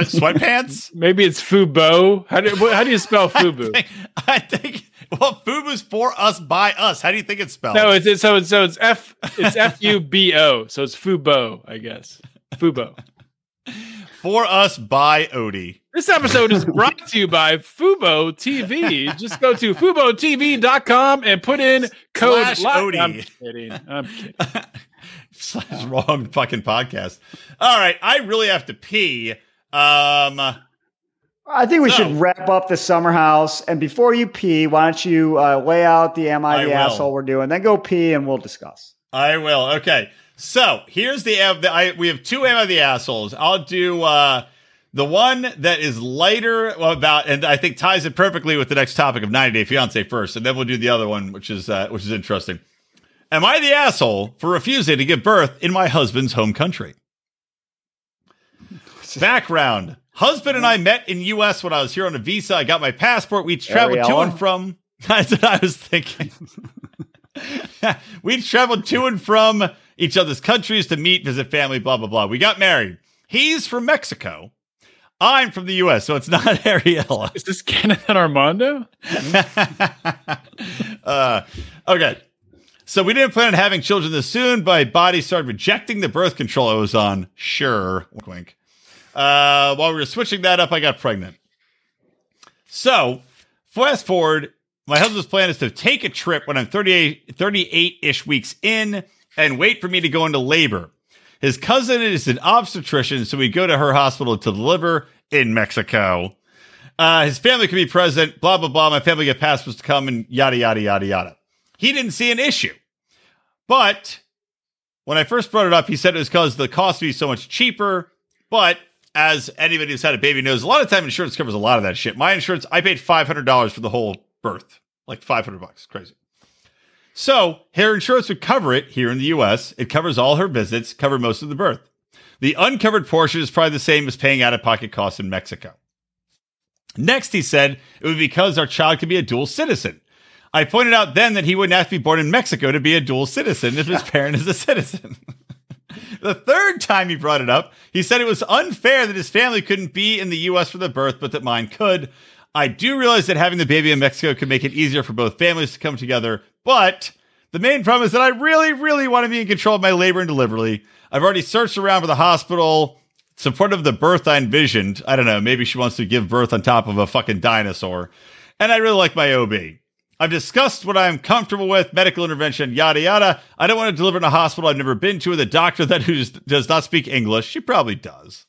sweatpants? Maybe it's Fubo. How do how do you spell Fubu? I think, I think, well, Fubu's for us, by us. How do you think it's spelled? no, it's, it's so it's so it's F it's F U B O. So it's Fubo, I guess. Fubo. for us by Odie. This episode is brought to you by Fubo TV. Just go to FuboTV.com and put in code Slash Odie. I'm kidding. I'm kidding. [LAUGHS] Slash wrong fucking podcast. All right, I really have to pee. Um, I think we So- should wrap up the summer house. And before you pee, why don't you uh, lay out the am I, I the will. asshole we're doing? Then go pee and we'll discuss. I will. Okay. So here's the, the I, we have two Am I the assholes. I'll do uh, the one that is lighter about, and I think ties it perfectly with the next topic of 90 Day Fiance first, and then we'll do the other one, which is uh, which is interesting. Am I the asshole for refusing to give birth in my husband's home country? [LAUGHS] Background: Husband and I met in U.S. when I was here on a visa. I got my passport. We traveled to and from. [LAUGHS] That's what I was thinking. [LAUGHS] we traveled to and from each other's countries to meet, visit family, blah, blah, blah. We got married. He's from Mexico. I'm from the US, so it's not [LAUGHS] Ariela. Is this Kenneth and Armando? uh, okay. So we didn't plan on having children this soon. My body started rejecting the birth control I was on. Sure. Wink, wink. Uh, while we were switching that up, I got pregnant. So fast forward, my husband's plan is to take a trip when I'm 38, 38-ish weeks in and wait for me to go into labor. His cousin is an obstetrician, so we go to her hospital to deliver in Mexico. Uh, his family can be present, blah, blah, blah. My family get passports to come and yada, yada, yada, yada. He didn't see an issue. But when I first brought it up, he said it was because the cost would be so much cheaper. But as anybody who's had a baby knows, a lot of time insurance covers a lot of that shit. My insurance, I paid $500 for the whole birth, like 500 bucks. Crazy. So her insurance would cover it here in the US. It covers all her visits, cover most of the birth. The uncovered portion is probably the same as paying out of pocket costs in Mexico. Next, he said it would be because our child could be a dual citizen. I pointed out then that he wouldn't have to be born in Mexico to be a dual citizen if his [LAUGHS] parent is a citizen. [LAUGHS] the third time he brought it up, he said it was unfair that his family couldn't be in the US for the birth, but that mine could. I do realize that having the baby in Mexico could make it easier for both families to come together, but the main problem is that I really, really want to be in control of my labor and delivery. I've already searched around for the hospital supportive of the birth I envisioned. I don't know, maybe she wants to give birth on top of a fucking dinosaur. And I really like my OB. I've discussed what I'm comfortable with, medical intervention, yada yada. I don't want to deliver in a hospital I've never been to with a doctor that who does not speak English. She probably does.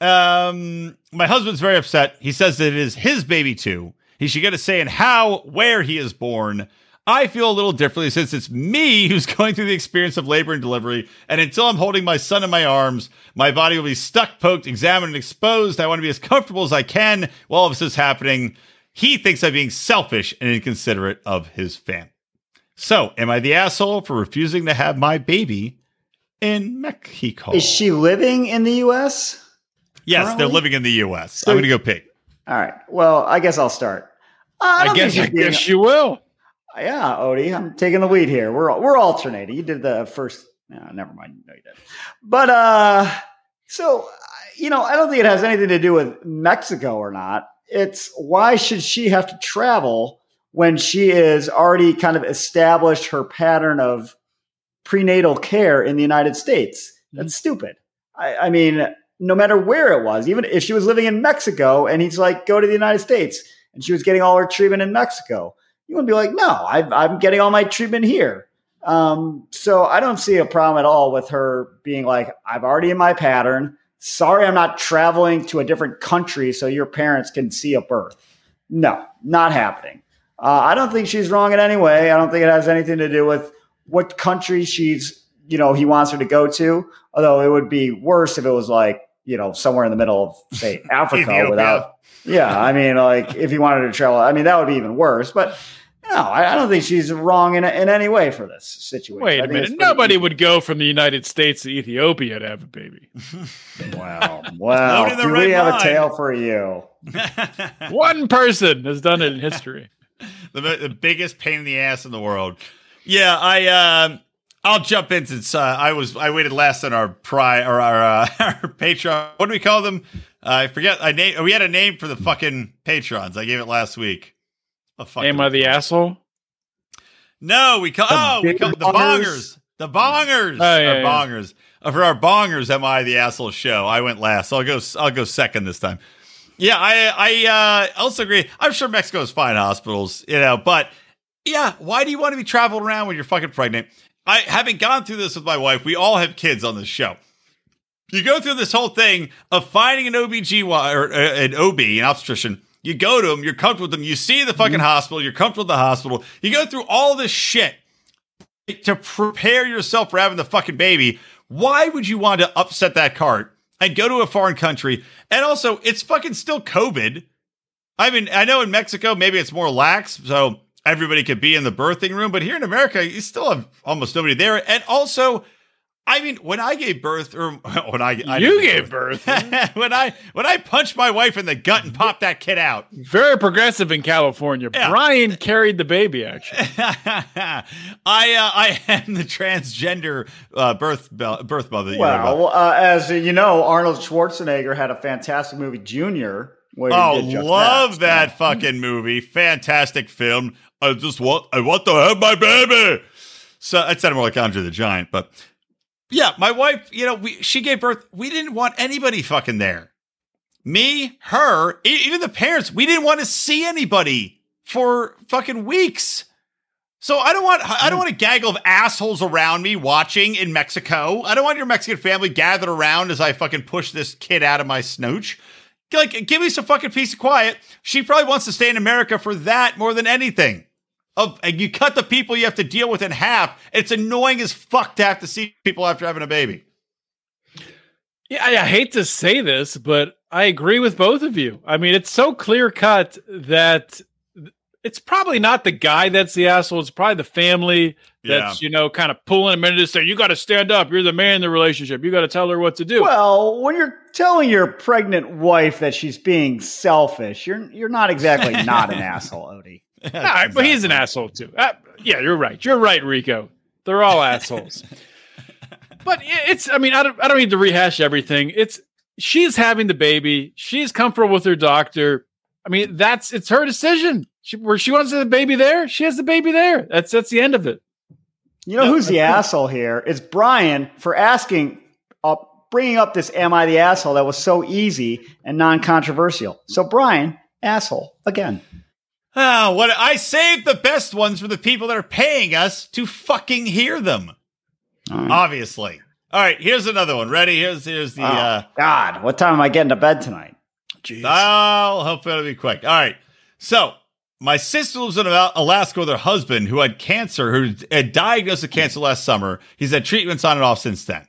Um, my husband's very upset. He says that it is his baby too. He should get a say in how, where he is born. I feel a little differently since it's me [LAUGHS] who's going through the experience of labor and delivery. And until I'm holding my son in my arms, my body will be stuck, poked, examined, and exposed. I want to be as comfortable as I can while this is happening. He thinks I'm being selfish and inconsiderate of his family. So, am I the asshole for refusing to have my baby in Mexico? Is she living in the U.S.? yes, they're living in the U.S. So- I'm going to go pig. All right. Well, I guess I'll start. Uh, I, I guess I she's being- guess you will. Yeah, Odie, I'm taking the lead here. We're we're alternating. You did the first. No, never mind. No, you didn't. But uh, so you know, I don't think it has anything to do with Mexico or not. It's why should she have to travel when she is already kind of established her pattern of prenatal care in the United States? That's stupid. I, I mean, no matter where it was, even if she was living in Mexico and he's like, go to the United States, and she was getting all her treatment in Mexico you would be like, no, I, I'm getting all my treatment here. Um, so I don't see a problem at all with her being like, I've already in my pattern. Sorry, I'm not traveling to a different country so your parents can see a birth. No, not happening. Uh, I don't think she's wrong in any way. I don't think it has anything to do with what country she's, you know, he wants her to go to. Although it would be worse if it was like, you know, somewhere in the middle of, say, [LAUGHS] Africa without. Yeah, I mean, like if he wanted to travel, I mean, that would be even worse. But no, I, I don't think she's wrong in, in any way for this situation. Wait I a think minute. pretty Nobody easy. would go from the United States to Ethiopia to have a baby. Wow. Wow. Nobody Do right we have a tale for you? [LAUGHS] One person has done it in history. [LAUGHS] the, the biggest pain in the ass in the world. Yeah, I um I'll jump in since uh, I was I waited last on our pri or our uh, [LAUGHS] our Patreon. What do we call them? Uh, I forget. I name. We had a name for the fucking patrons. I gave it last week. Oh, fuck Am it. I the asshole? No, we call. The Oh, we big call the bongers? bongers. The bongers Oh, yeah, are yeah. bongers. uh, for our bongers, am I the asshole show? I went last. So I'll go. I'll go second this time. Yeah, I I uh, also agree. I'm sure Mexico has fine hospitals, you know, but yeah, why do you want to be traveling around when you're fucking pregnant? I having gone through this with my wife, we all have kids on this show. You go through this whole thing of finding an OBGY or uh, an OB, an obstetrician. You go to them, you're comfortable with them, you see the fucking mm-hmm. hospital, you're comfortable with the hospital. You go through all this shit to prepare yourself for having the fucking baby. Why would you want to upset that cart and go to a foreign country? And also, it's fucking still COVID. I mean, I know in Mexico, maybe it's more lax, so everybody could be in the birthing room, but here in America, you still have almost nobody there. And also, I mean, when I gave birth, or [LAUGHS] when I, I you gave birth. [LAUGHS] when I when I punched my wife in the gut and popped that kid out. Very progressive in California. Yeah. Brian carried the baby, actually. [LAUGHS] I uh, I am the transgender uh, birth bel- birth mother. that you heard. Well, uh, as you know, Arnold Schwarzenegger had a fantastic movie, Junior. Where Oh, did just love that Yeah. fucking movie. Fantastic film. I just want I want to have my baby. So it sounded more like Andre the Giant, but yeah, my wife, you know, we she gave birth. We didn't want anybody fucking there. Me, her, even the parents, we didn't want to see anybody for fucking weeks. So I don't want I don't mm. want a gaggle of assholes around me watching in Mexico. I don't want your Mexican family gathered around as I fucking push this kid out of my snooch. Like, give me some fucking peace of quiet. She probably wants to stay in America for that more than anything. Of and you cut the people you have to deal with in half. It's annoying as fuck to have to see people after having a baby. Yeah, I, I hate to say this, but I agree with both of you. I mean, it's so clear cut that it's probably not the guy that's the asshole. It's probably the family that's, you know, kind of pulling him into this thing. You got to stand up. You're the man in the relationship. You got to tell her what to do. Well, when you're telling your pregnant wife that she's being selfish, you're you're not exactly not an [LAUGHS] asshole, Odie. [LAUGHS] All right, but he's an asshole too. Uh, yeah, you're right. You're right, Rico. They're all assholes. [LAUGHS] but it's. I mean, I don't. I don't need to rehash everything. It's she's having the baby. She's comfortable with her doctor. I mean, that's it's her decision. She, where she wants the baby there, she has the baby there. That's that's the end of it. You know who's the asshole here? It's Brian for asking, uh, bringing up this "Am I the asshole?" that was so easy and non-controversial. So Brian, asshole again. Ah, what I saved the best ones for the people that are paying us to fucking hear them. All right. Obviously. All right, here's another one. Ready? Here's here's the Oh, uh God, what time am I getting to bed tonight? Jesus. I'll hope it'll be quick. All right. So my sister lives in Alaska with her husband who had cancer, who had diagnosed with cancer last summer. He's had treatments on and off since then.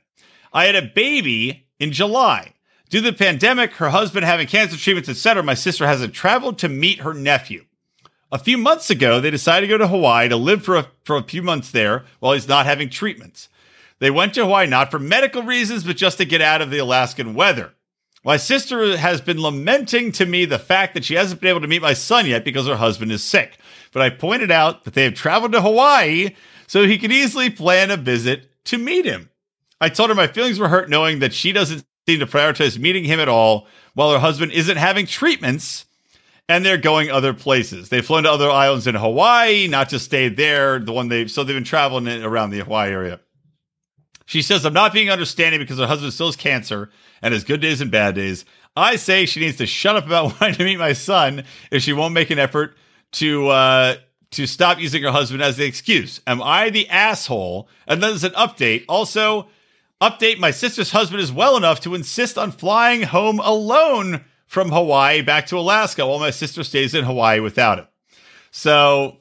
I had a baby in July. Due to the pandemic, her husband having cancer treatments, etc., my sister hasn't traveled to meet her nephew. A few months ago, they decided to go to Hawaii to live for a, for a few months there while he's not having treatments. They went to Hawaii not for medical reasons, but just to get out of the Alaskan weather. My sister has been lamenting to me the fact that she hasn't been able to meet my son yet because her husband is sick. But I pointed out that they have traveled to Hawaii so he could easily plan a visit to meet him. I told her my feelings were hurt knowing that she doesn't seem to prioritize meeting him at all while her husband isn't having treatments and they're going other places. They've flown to other islands in Hawaii, not just stayed there. The one they so they've been traveling around the Hawaii area. She says, I'm not being understanding because her husband still has cancer and has good days and bad days. I say she needs to shut up about [LAUGHS] wanting to meet my son if she won't make an effort to uh, to stop using her husband as the excuse. Am I the asshole? And then there's an update. Also, update my sister's husband is well enough to insist on flying home alone from Hawaii back to Alaska while my sister stays in Hawaii without him. So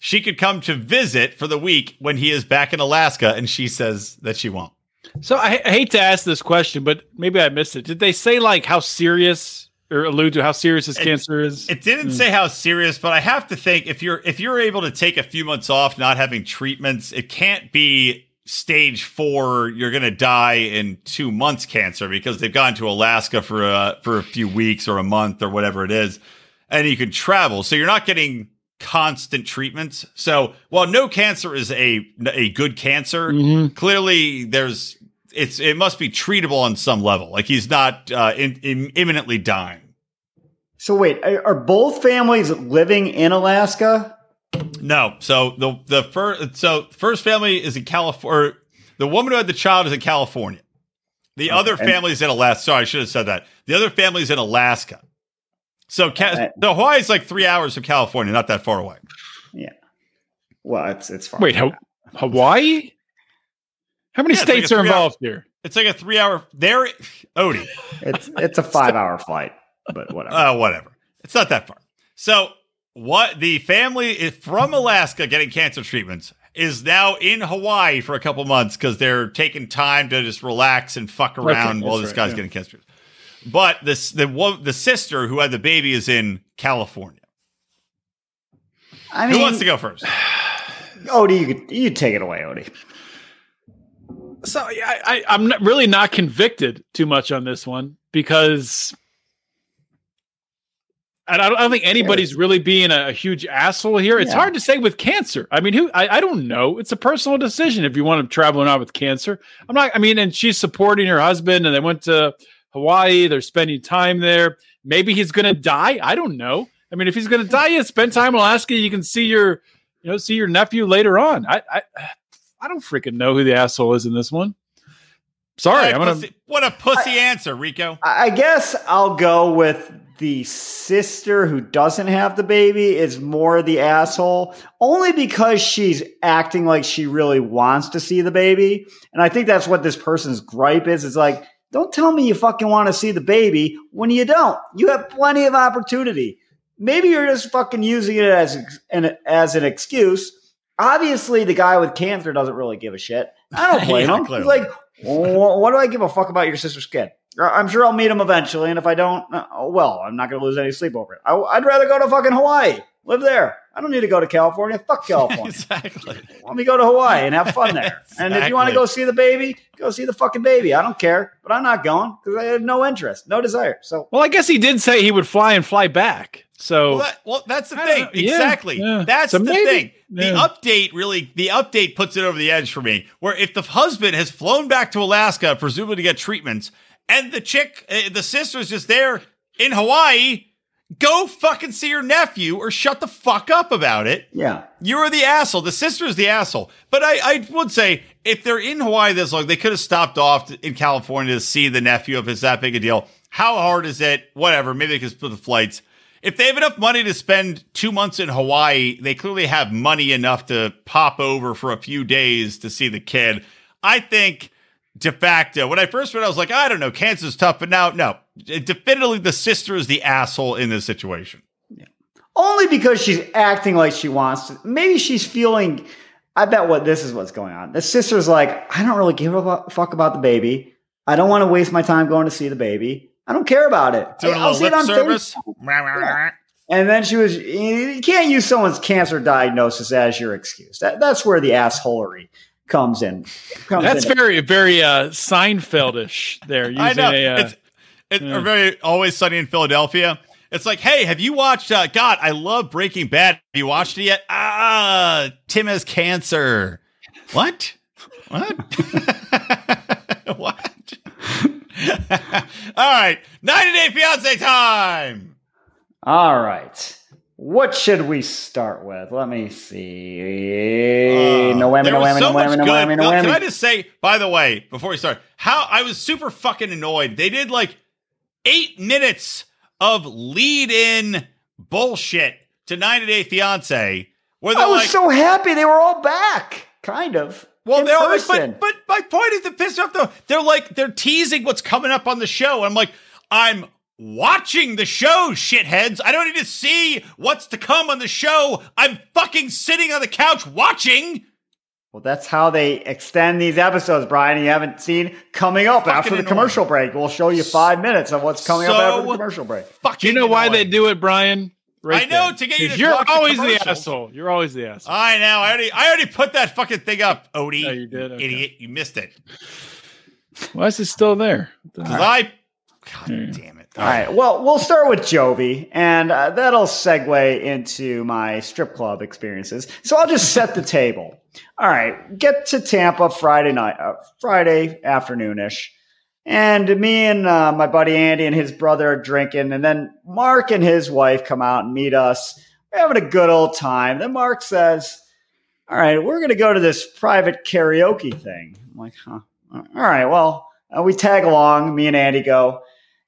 she could come to visit for the week when he is back in Alaska, and she says that she won't. So I, I hate to ask this question, but maybe I missed it. Did they say like how serious or allude to how serious his It- cancer is? It didn't hmm. say how serious, but I have to think if you're if you're able to take a few months off, not having treatments, it can't be stage four. You're gonna die in two months cancer because they've gone to Alaska for a for a few weeks or a month or whatever it is, and you can travel. So you're not getting constant treatments. So while no cancer is a a good cancer, Mhm. clearly there's it's it must be treatable on some level. Like he's not uh, in, in, imminently dying. So wait, are, are both families living in Alaska? No. So the the first so first family is in California. The woman who had the child is in California. The Okay, other and- family's in Alaska. Sorry, I should have said that. The other family's in Alaska. So, Ca- Uh, the Hawaii's like three hours from California, not that far away. Yeah. Well, it's it's far. Wait, Ha- Hawaii? How many Yeah, it's like states are three-hour- involved here? It's like a three hour. There, Odie. it's it's a five hour flight, but whatever. Uh, whatever. It's not that far. So, what the family from Alaska getting cancer treatments is now in Hawaii for a couple months because they're taking time to just relax and fuck around while this right, guy's yeah. getting cancer. But this the wo- the sister who had the baby is in California. I who wants to go first? [SIGHS] Odie, you could you take it away, Odie. So yeah, I, I, I'm not, really not convicted too much on this one because I don't, I don't think anybody's really being a, a huge asshole here. It's Yeah. hard to say with cancer. I mean, who I, I don't know. It's a personal decision if you want to travel or not with cancer. I'm not. I mean, and she's supporting her husband, and they went to Hawaii. They're spending time there. Maybe he's going to die. I don't know. I mean, if he's going to die, you spend time in Alaska. You can see your, you know, see your nephew later on. I, I, I don't freaking know who the asshole is in this one. Sorry, What a I'm gonna. pussy- what a pussy answer, Rico. I I guess I'll go with the sister who doesn't have the baby is more the asshole, only because she's acting like she really wants to see the baby. And I think that's what this person's gripe is. It's like, don't tell me you fucking want to see the baby when you don't. You have plenty of opportunity. Maybe you're just fucking using it as an, as an excuse. Obviously, the guy with cancer doesn't really give a shit. I don't [LAUGHS] blame Yeah, him. clearly. He's like, "Wh- what do I give a fuck about your sister's kid? I'm sure I'll meet him eventually, and if I don't, uh, oh, well, I'm not going to lose any sleep over it. I, would rather go to fucking Hawaii, live there. I don't need to go to California. Fuck [LAUGHS] California. exactly. Let me go to Hawaii and have fun there. [LAUGHS] And if you want to go see the baby, go see the fucking baby. I don't care, but I'm not going because I have no interest, no desire. So Well, I guess he did say he would fly and fly back. So Well, that- well, that's the I thing. don't. Yeah, exactly. yeah. That's So the maybe- thing. The update really, the update puts it over the edge for me. Where if the husband has flown back to Alaska, presumably to get treatments, and the chick, uh, the sister's just there in Hawaii, go fucking see your nephew or shut the fuck up about it. yeah, You're the asshole. The sister's the asshole. But I, I would say if they're in Hawaii this long, they could have stopped off in California to see the nephew if it's that big a deal. How hard is it? Whatever. Maybe they could split the flights. If they have enough money to spend two months in Hawaii, they clearly have money enough to pop over for a few days to see the kid. I think de facto, when I first read, I was like, I don't know, cancer's tough, but now, no, definitively the sister is the asshole in this situation. only because she's acting like she wants to. Maybe she's feeling. I bet what this is what's going on. The sister's like, I don't really give a fuck about the baby. I don't want to waste my time going to see the baby. I don't care about it. Doing I'll little see it on service. Facebook. And then she was, you can't use someone's cancer diagnosis as your excuse. That, that's where the assholery comes in. Comes that's in. very, very uh, Seinfeldish. There, [LAUGHS] using I know. A, uh, it's it's yeah. very always sunny in Philadelphia. It's like, hey, have you watched? Uh, God, I love Breaking Bad. Have you watched it yet? Ah, Tim has cancer. What? What? [LAUGHS] what? [LAUGHS] All right, 90 Day Fiance time. All right. What should we start with? Let me see. no whammy, Uh, no whammy, so no whammy, no whammy, no whammy. Can I just say, by the way, before we start, how I was super fucking annoyed. They did like eight minutes of lead in bullshit to 90 Day Fiance where I was like, so happy they were all back. Kind of. well, they're like, but, but my point is to piss off though. They're like, they're teasing what's coming up on the show. I'm like, I'm watching the show, shitheads. I don't need to see what's to come on the show. I'm fucking sitting on the couch watching. Well, that's how they extend these episodes, Brian. You haven't seen coming up Fucking after the annoying. commercial break. We'll show you five minutes of what's coming up after the commercial break. Fucking do you know why they do it, Brian? I know, to get you 'Cause to You're watch the always the, asshole. You're always the asshole. I know. I already, I already put that fucking thing up, [LAUGHS] Odie. Oh, you did? Okay. Idiot, you missed it. Why is it still there? Because I, God Hmm. damn it. All right. Well, we'll start with Jovi, and uh, that'll segue into my strip club experiences. So I'll just set the table. All right. Get to Tampa Friday night, uh, Friday afternoonish, and me and uh, my buddy Andy and his brother are drinking, and then Mark and his wife come out and meet us. We're having a good old time. Then Mark says, "All right, we're going to go to this private karaoke thing." I'm like, "Huh? All right. Well." uh, we tag along. Me and Andy go,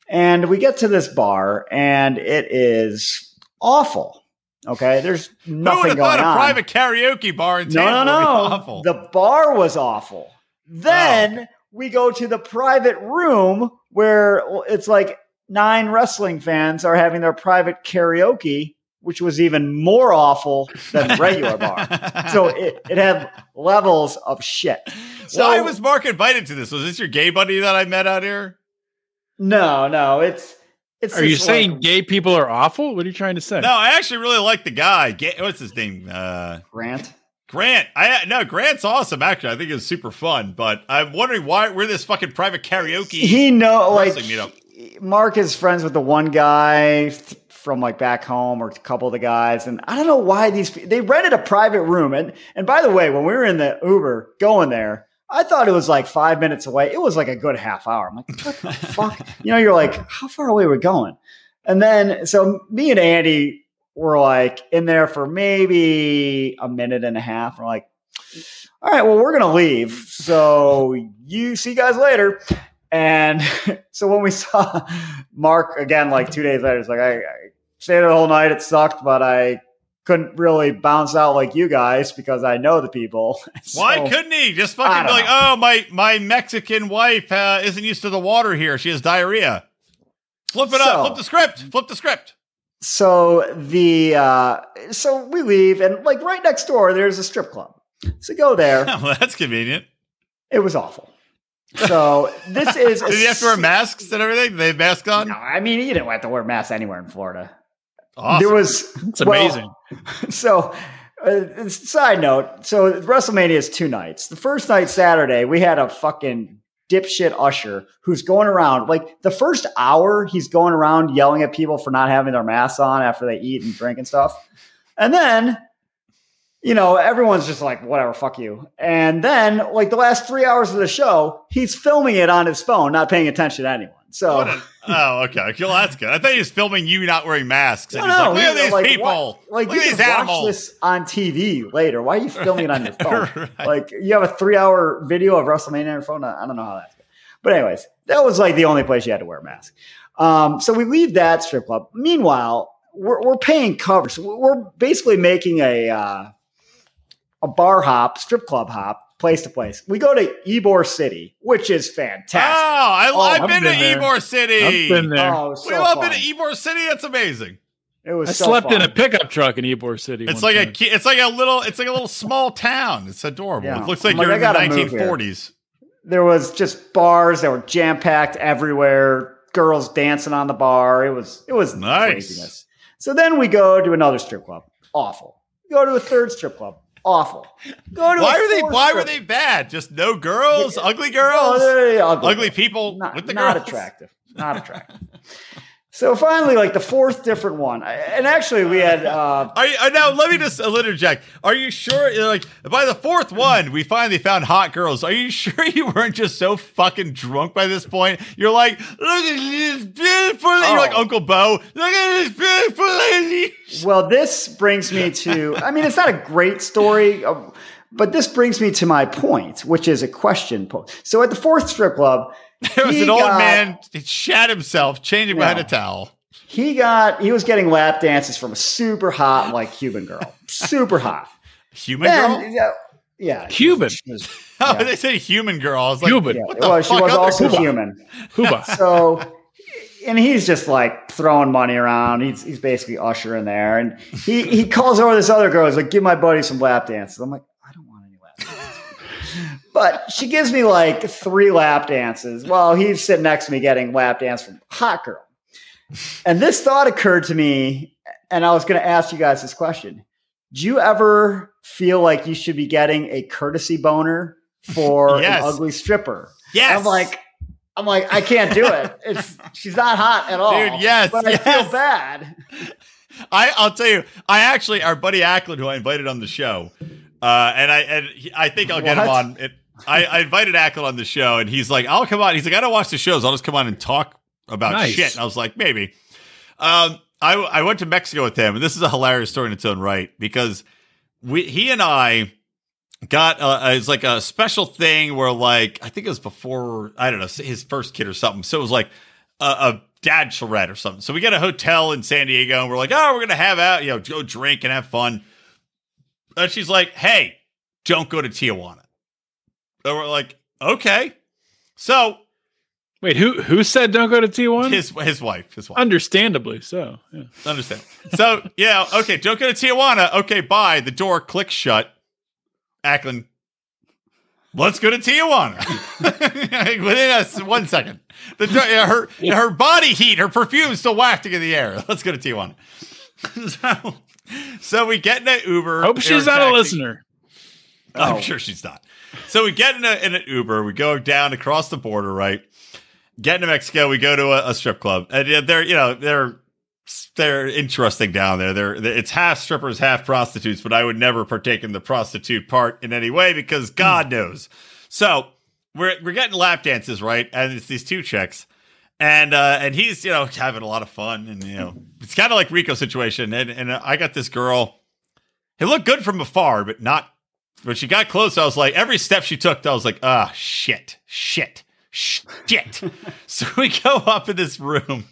and we get to this bar, and it is awful. Okay, there's Who would nothing have going thought a private karaoke bar in no, Tampa no, would be no. awful? The bar was awful. Then Oh. we go to the private room where it's like nine wrestling fans are having their private karaoke, which was even more awful than the regular bar. [LAUGHS] So it, it had levels of shit. So Why was Mark invited to this? Was this your gay buddy that I met out here? No, no, it's it's. Are you just saying like gay people are awful? What are you trying to say? No, I actually really like the guy. Ga- What's his name? Uh, Grant? Grant. I no, Grant's awesome. Actually, I think it's super fun. But I'm wondering why we're this fucking private karaoke. He know like wrestling meetup. Mark is friends with the one guy from like back home or a couple of the guys, and I don't know why these they rented a private room. And and by the way, when we were in the Uber going there, I thought it was like five minutes away. It was like a good half hour. I'm like, what the [LAUGHS] fuck? You know, you're like, how far away we're we going? And then so me and Andy were like in there for maybe a minute and a half. We're like, all right, well, we're gonna leave. So you see you guys later. And [LAUGHS] so when we saw Mark again, like two days later, it's like I, I stayed the whole night. It sucked, but I couldn't really bounce out like you guys because I know the people. [LAUGHS] Why couldn't he just fucking be don't like, oh my my Mexican wife uh, isn't used to the water here. She has diarrhea. Flip it So- up. Flip the script. Flip the script. So the uh, so we leave, and like right next door, there's a strip club. So go there. [LAUGHS] well, that's convenient. It was awful. So this is. [LAUGHS] Did you have to wear masks and everything? Did they have masks on? No, I mean you didn't have to wear masks anywhere in Florida. Awesome. There was It's well, amazing. [LAUGHS] so uh, side note so wrestlemania is two nights the first night saturday we had a fucking dipshit usher who's going around like the first hour he's going around yelling at people for not having their masks on after they eat and drink and stuff and then you know everyone's just like whatever fuck you and then like the last three hours of the show he's filming it on his phone not paying attention to anyone so an- oh, okay. [LAUGHS] Well, that's good. I thought he was filming you not wearing masks. And No, he's no, like, look at these like, people. why- like look you at these can watch this on TV later. Why are you filming it on your [LAUGHS] phone? Right. Like you have a three-hour video of WrestleMania on your phone. I don't know how that's. Good. But anyways, that was like the only place you had to wear a mask. Um, so we leave that strip club. Meanwhile, we're, we're paying cover. We're basically making a uh, a bar hop, strip club hop, place to place. We go to Ybor City, which is Oh, fantastic. I, Oh, I've I've been, been to there. Ybor City. I've been there. Oh, so We've all been to Ybor City. That's amazing. It was I so slept in a pickup truck in Ybor City. It's like a time. ki- it's like a little it's like a little small town. It's adorable. Yeah. It looks like I'm like, you're I in the gotta move here. 1940s. there was just bars that were jam packed everywhere. Girls dancing on the bar. It was it was Nice. craziness. So then we go to another strip club. Awful. We Go to a third strip club. Awful. Go to Why a are they fourth why were they bad? Just no girls, Yeah. ugly girls, they're ugly, ugly people Not, with the not girls. attractive. Not attractive. [LAUGHS] so finally, like the fourth different one, and actually we had uh, [LAUGHS] Are you, uh, now let me just interject. Are you sure? uh, Like by the fourth one, we finally found hot girls. Are you [LAUGHS] sure you weren't just so fucking drunk by this point? You're like, look at this beautiful. You're like Oh. Uncle Bo. Look at this beautiful lady. [LAUGHS] Well, this brings me to, I mean, it's not a great story, uh, but this brings me to my point, which is a question. So at the fourth strip club, There was he an old got- man. He shat himself, changing behind a towel. He got, he was getting lap dances from a super hot, like Cuban girl. Super hot. Human Then, girl. yeah, yeah. Cuban. She was- [LAUGHS] Oh, yeah. they said human girl. I was like, Cuban. yeah, What the well, she fuck was other also Cuban? human. Cuba. [LAUGHS] So, and he's just like throwing money around. He's, he's basically usher in there. And he, he calls over this other girl. He's like, give my buddy some lap dances. I'm like, I don't want any lap dances. But she gives me like three lap dances while he's sitting next to me getting lap dance from hot girl. And this thought occurred to me, and I was going to ask you guys this question. Do you ever feel like you should be getting a courtesy boner for [LAUGHS] Yes. an ugly stripper? Yes. I'm like, I'm like, I can't do it. It's she's not hot at all. Dude, yes, But I yes. feel bad. I, I'll tell you, I actually, our buddy Ackland, who I invited on the show, uh, and I and he, I think I'll get him on. It, I, I invited Ackland on the show, and he's like, "I'll come on." He's like, "I don't watch the shows. I'll just come on and talk about Nice. shit." And I was like, "Maybe." Um, I I went to Mexico with him, and this is a hilarious story in its own right because we he and I got uh, it's like a special thing where like I think it was before I don't know his first kid or something. So it was like a, a dad charrette or something. So we get a hotel in San Diego and we're like, oh, we're gonna have out, you know, go drink and have fun. And she's like, hey, don't go to Tijuana. And we're like, okay. So Wait, who who said don't go to T1? his his wife, his wife. Understandably so. Yeah. Understand. So yeah, okay, don't go to Tijuana. Okay, bye. The door clicks shut. Ackland, let's go to Tijuana. [LAUGHS] Within us, one second, the her her body heat, her perfume still wafting in the air. Let's go to Tijuana. [LAUGHS] so, so we get in an Uber. Hope she's not a listener. I'm Oh. sure she's not. So we get in, a, in an Uber. We go down across the border, right? Get into Mexico. We go to a, a strip club, and they're you know they're they're interesting down there. They're it's half strippers, half prostitutes. But I would never partake in the prostitute part in any way because God knows. So we're we're getting lap dances, right? And it's these two chicks. And uh, and he's you know having a lot of fun, and you know it's kind of like Rico situation. And and I got this girl. It looked good from afar, but not when she got close, I was like, every step she took, I was like, ah, shit, shit, shit. [LAUGHS] so we go up in this room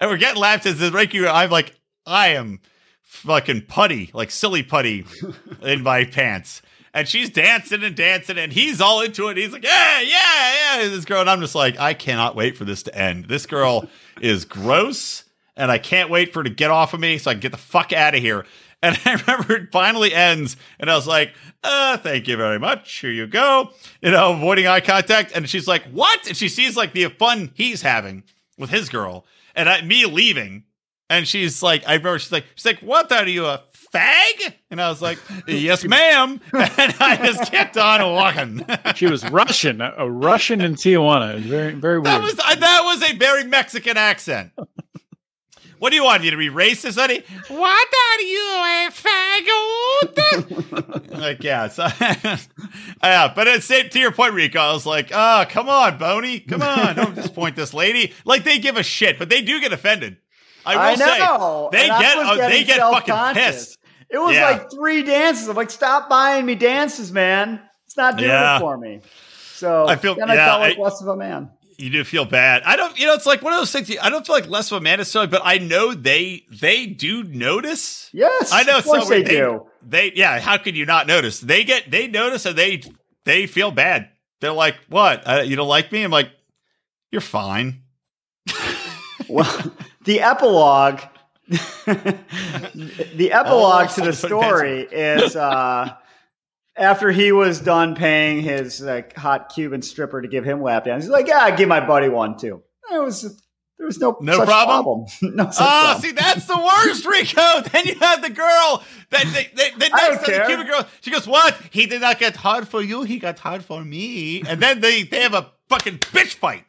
and we're getting laughed at this Reiki. I'm like, I am fucking putty, like silly putty [LAUGHS] in my pants. And she's dancing and dancing, and he's all into it. He's like, yeah, yeah, yeah. This girl, and I'm just like, I cannot wait for this to end. This girl [LAUGHS] is gross, and I can't wait for her to get off of me so I can get the fuck out of here. And [LAUGHS] I remember it finally ends, and I was like, uh, thank you very much. Here you go. You know, avoiding eye contact. And she's like, what? And she sees like the fun he's having with his girl, and I, me leaving. And she's like, I remember she's like, she's like, what are you, a fag? And I was like, yes, [LAUGHS] ma'am. And I just kept on walking. She was Russian, a Russian in Tijuana. Very very weird. was uh, that was a very Mexican accent. What do you want? You to be racist, honey? What are you, a faggot? [LAUGHS] like, yeah. [LAUGHS] So, yeah, but it's same to your point, Rico. I was like, oh, come on, Boney. Come on. Don't disappoint this lady. Like, they give a shit, but they do get offended. I will I say. know. they and get- uh, they get fucking pissed. It was Yeah. like three dances. I'm like, stop buying me dances, man. It's not doing Yeah. it for me. So I feel- then I yeah, felt like I- less of a man. You do feel bad. I don't, you know, it's like one of those things. I don't feel like less of a man necessarily, but I know they they do notice. Yes, I know Of course so they, they- do. They, yeah. How could you not notice? They get they notice and they they feel bad. They're like, "What? Uh, you don't like me?" I'm like, "You're fine." [LAUGHS] Well, the epilogue, [LAUGHS] the epilogue to [LAUGHS] the story is uh, after he was done paying his like hot Cuban stripper to give him lap dance. He's like, "Yeah, I give my buddy one too." It was there was no No such problem? [LAUGHS] no Oh, problem. see, that's the worst, Rico. [LAUGHS] then you have the girl that they, they, the next to the. Cuban girl. She goes, "What? He did not get hard for you. He got hard for me." And then they they have a fucking bitch fight.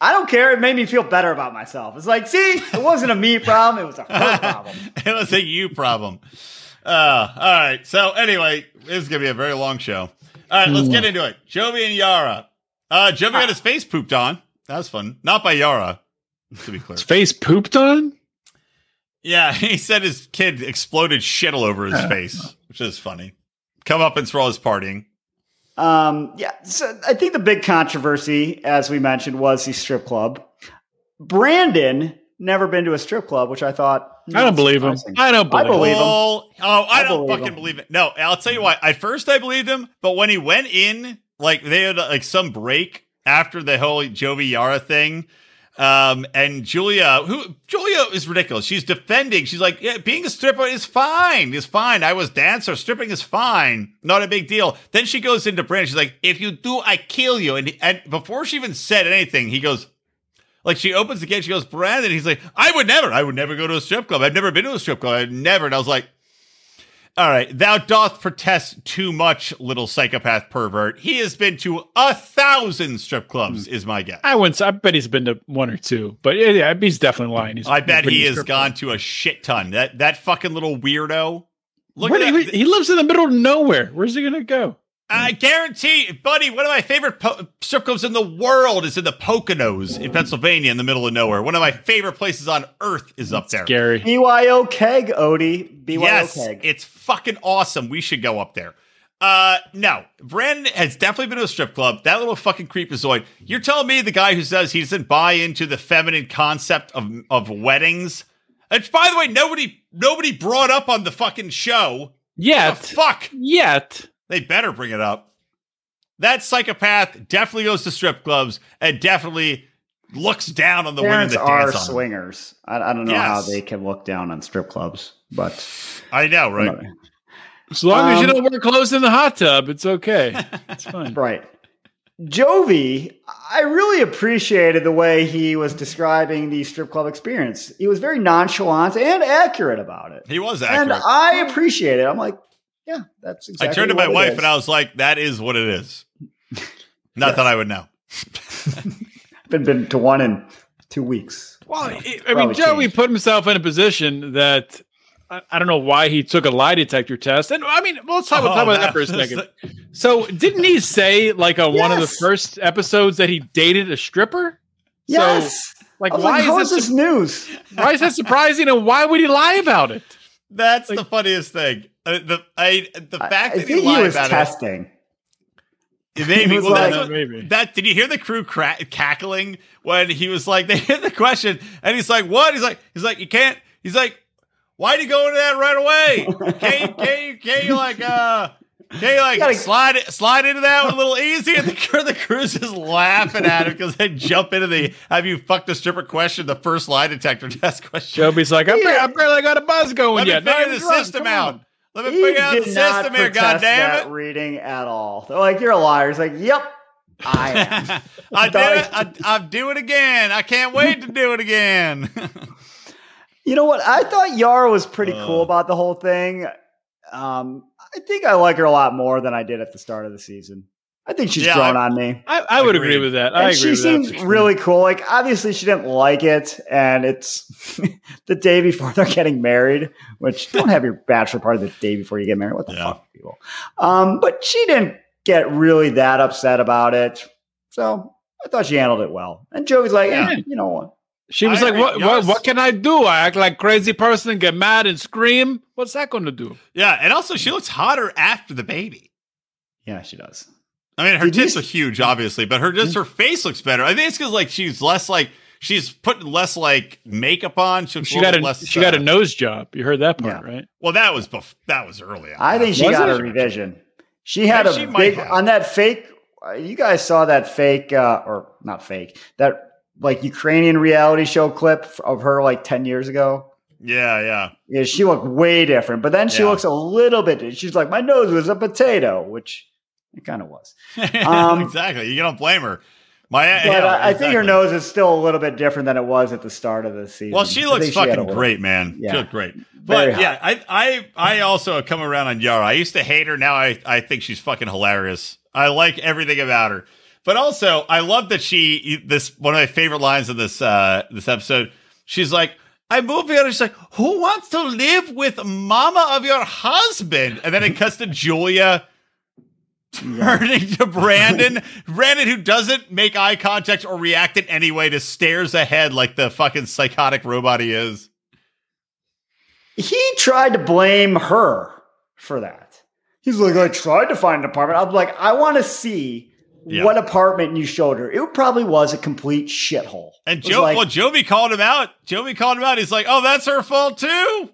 I don't care. It made me feel better about myself. It's like, see, it wasn't a me problem; it was a her [LAUGHS] problem. it was a you problem. Uh, all right. So anyway, this is gonna be a very long show. All right, let's get into it. Jovi and Yara. Uh, Jovi got his face pooped on. That was fun. Not by Yara, to be clear. His face pooped on? Yeah, [LAUGHS] he said his kid exploded shit all over his [LAUGHS] face, which is funny. Come up and throw his partying. Um, yeah, so I think the big controversy, as we mentioned, was the strip club. Brandon never been to a strip club, which I thought I don't believe him. I don't I believe, believe him. him. Oh, oh, I, I don't believe fucking him. believe it. No, I'll tell you why. At first, I believed him, but when he went in, like they had like some break after the whole Jovi Yara thing. Um, and Julia, who Julia is ridiculous. She's defending. She's like, yeah, being a stripper is fine. Is fine. I was dancer. Stripping is fine. Not a big deal. Then she goes into Brandon. She's like, if you do, I kill you. And and before she even said anything, he goes, like she opens the gate, she goes, Brandon. He's like, I would never, I would never go to a strip club. I've never been to a strip club. I've never. And I was like, all right, thou doth protest too much, little psychopath pervert. He has been to a thousand strip clubs, is my guess. I wouldn't. I bet he's been to one or two, but yeah, yeah he's definitely lying. He's I bet he has gone club. to a shit ton. That that fucking little weirdo. Look Where at he, he lives in the middle of nowhere. Where's he gonna go? I guarantee, buddy, one of my favorite po- strip clubs in the world is in the Poconos in Pennsylvania, in the middle of nowhere. One of my favorite places on earth is up there. Scary. BYO keg, Odie. BYO yes, keg. it's fucking awesome. We should go up there. Uh, no. Brandon has definitely been to a strip club. That little fucking creepazoid. You're telling me the guy who says he doesn't buy into the feminine concept of of weddings. Which, by the way, nobody nobody brought up on the fucking show. Yet, The fuck. yet. They better bring it up. That psychopath definitely goes to strip clubs and definitely looks down on the Parents women that are dance on. them. swingers. I, I don't know how they can look down on strip clubs, but I know, right? As long as you Um, don't wear clothes in the hot tub, it's okay. It's [LAUGHS] fine. right. Jovi, I really appreciated the way he was describing the strip club experience. He was very nonchalant and accurate about it. He was And. I appreciate it. I'm like, yeah, that's exactly. I turned to my what it wife is. and I was like, "That is what it is." [LAUGHS] Not that I would know. [LAUGHS] been been to one in two weeks. Well, So, I I mean, probably Joey changed. put himself in a position that I, I don't know why he took a lie detector test. And I mean, well, let's talk, talk Oh, about that no. for a oh, second. [LAUGHS] So, didn't he say like on one of the first episodes that he dated a stripper? Yes. So, like, why like, how is is this? this news? why is that surprising? And why would he lie about it? That's Like- the funniest thing. Uh, the I the fact I that he think he lied was about testing. it. [LAUGHS] Maybe. He was Well, that's like- what- Maybe. that did you hear the crew cra- cackling when he was like [LAUGHS] they hit the question and he's like what he's like he's like you can't he's like why'd you go into that right away can't you, can't you, can't you like uh can't you like You gotta- slide it slide into that one a little easy and the crew the crew's just laughing at him because they jump into the have you fucked a stripper question the first lie detector [LAUGHS] test question Jovi's like, I, Yeah. barely, I barely got a buzz going let me yet. Not figure the system out on. Let me He figure out the did not system here protest god damn that it reading at all. They're like, you're a liar. He's like, yep, I am. [LAUGHS] I [LAUGHS] did it. I, I'll do it again. I can't wait to do it again. [LAUGHS] You know what? I thought Yara was pretty Uh. cool about the whole thing. Um, I think I like her a lot more than I did at the start of the season. I think she's Yeah, grown I- on me. I, I would agree Agreed. with that. And I agree she seems sure. really cool. Like, obviously, she didn't like it, and it's [LAUGHS] the day before [LAUGHS] they're getting married. Which don't have your bachelor party the day before you get married. What the Yeah. fuck, people? Um, but she didn't get really that upset about it. So I thought she handled it well. And Jovi's like, Yeah. eh, you know what? She was I like, agree. what, what, what can I do? I act like crazy person, get mad and scream. What's that going to do? yeah, and also she looks hotter after the baby. Yeah, she does. I mean, her Did tits s- are huge, obviously, but her just her face looks better. I think it's because like she's less like she's putting less like makeup on. She, looks She a got a less, she got a uh, nose job. You heard that part, Yeah. right? Well, that was bef- that was early. on. I think she Was got it? a revision. She had Yeah, a she might big on that fake. uh, You guys saw that fake, uh, or not fake, that like Ukrainian reality show clip of her like ten years ago. Yeah, yeah. Yeah, she looked way different, but then she Yeah. looks a little bit. She's like, my nose was a potato, which it kind of was. [LAUGHS] Um, exactly. You don't blame her. My, But yeah, I, I think her nose is still a little bit different than it was at the start of the season. Well, she looks think had a fucking little- great, man. Yeah. She looked great. But yeah, I, I I also come around on Yara. I used to hate her. Now I, I think she's fucking hilarious. I like everything about her. But also, I love that she this one of my favorite lines of this uh this episode. She's like, I move here. She's like, who wants to live with mama of your husband? And then it cuts to Julia turning to [LAUGHS] Brandon. Brandon, who doesn't make eye contact or react in any way, just stares ahead like the fucking psychotic robot he is. he tried to blame her for that. He's like, I tried to find an apartment. I'm like, I want to see Yeah. what apartment you showed her. It probably was a complete shithole. And Joe, like, well, Jovi called him out. Jovi called him out. He's like, "Oh, that's her fault too."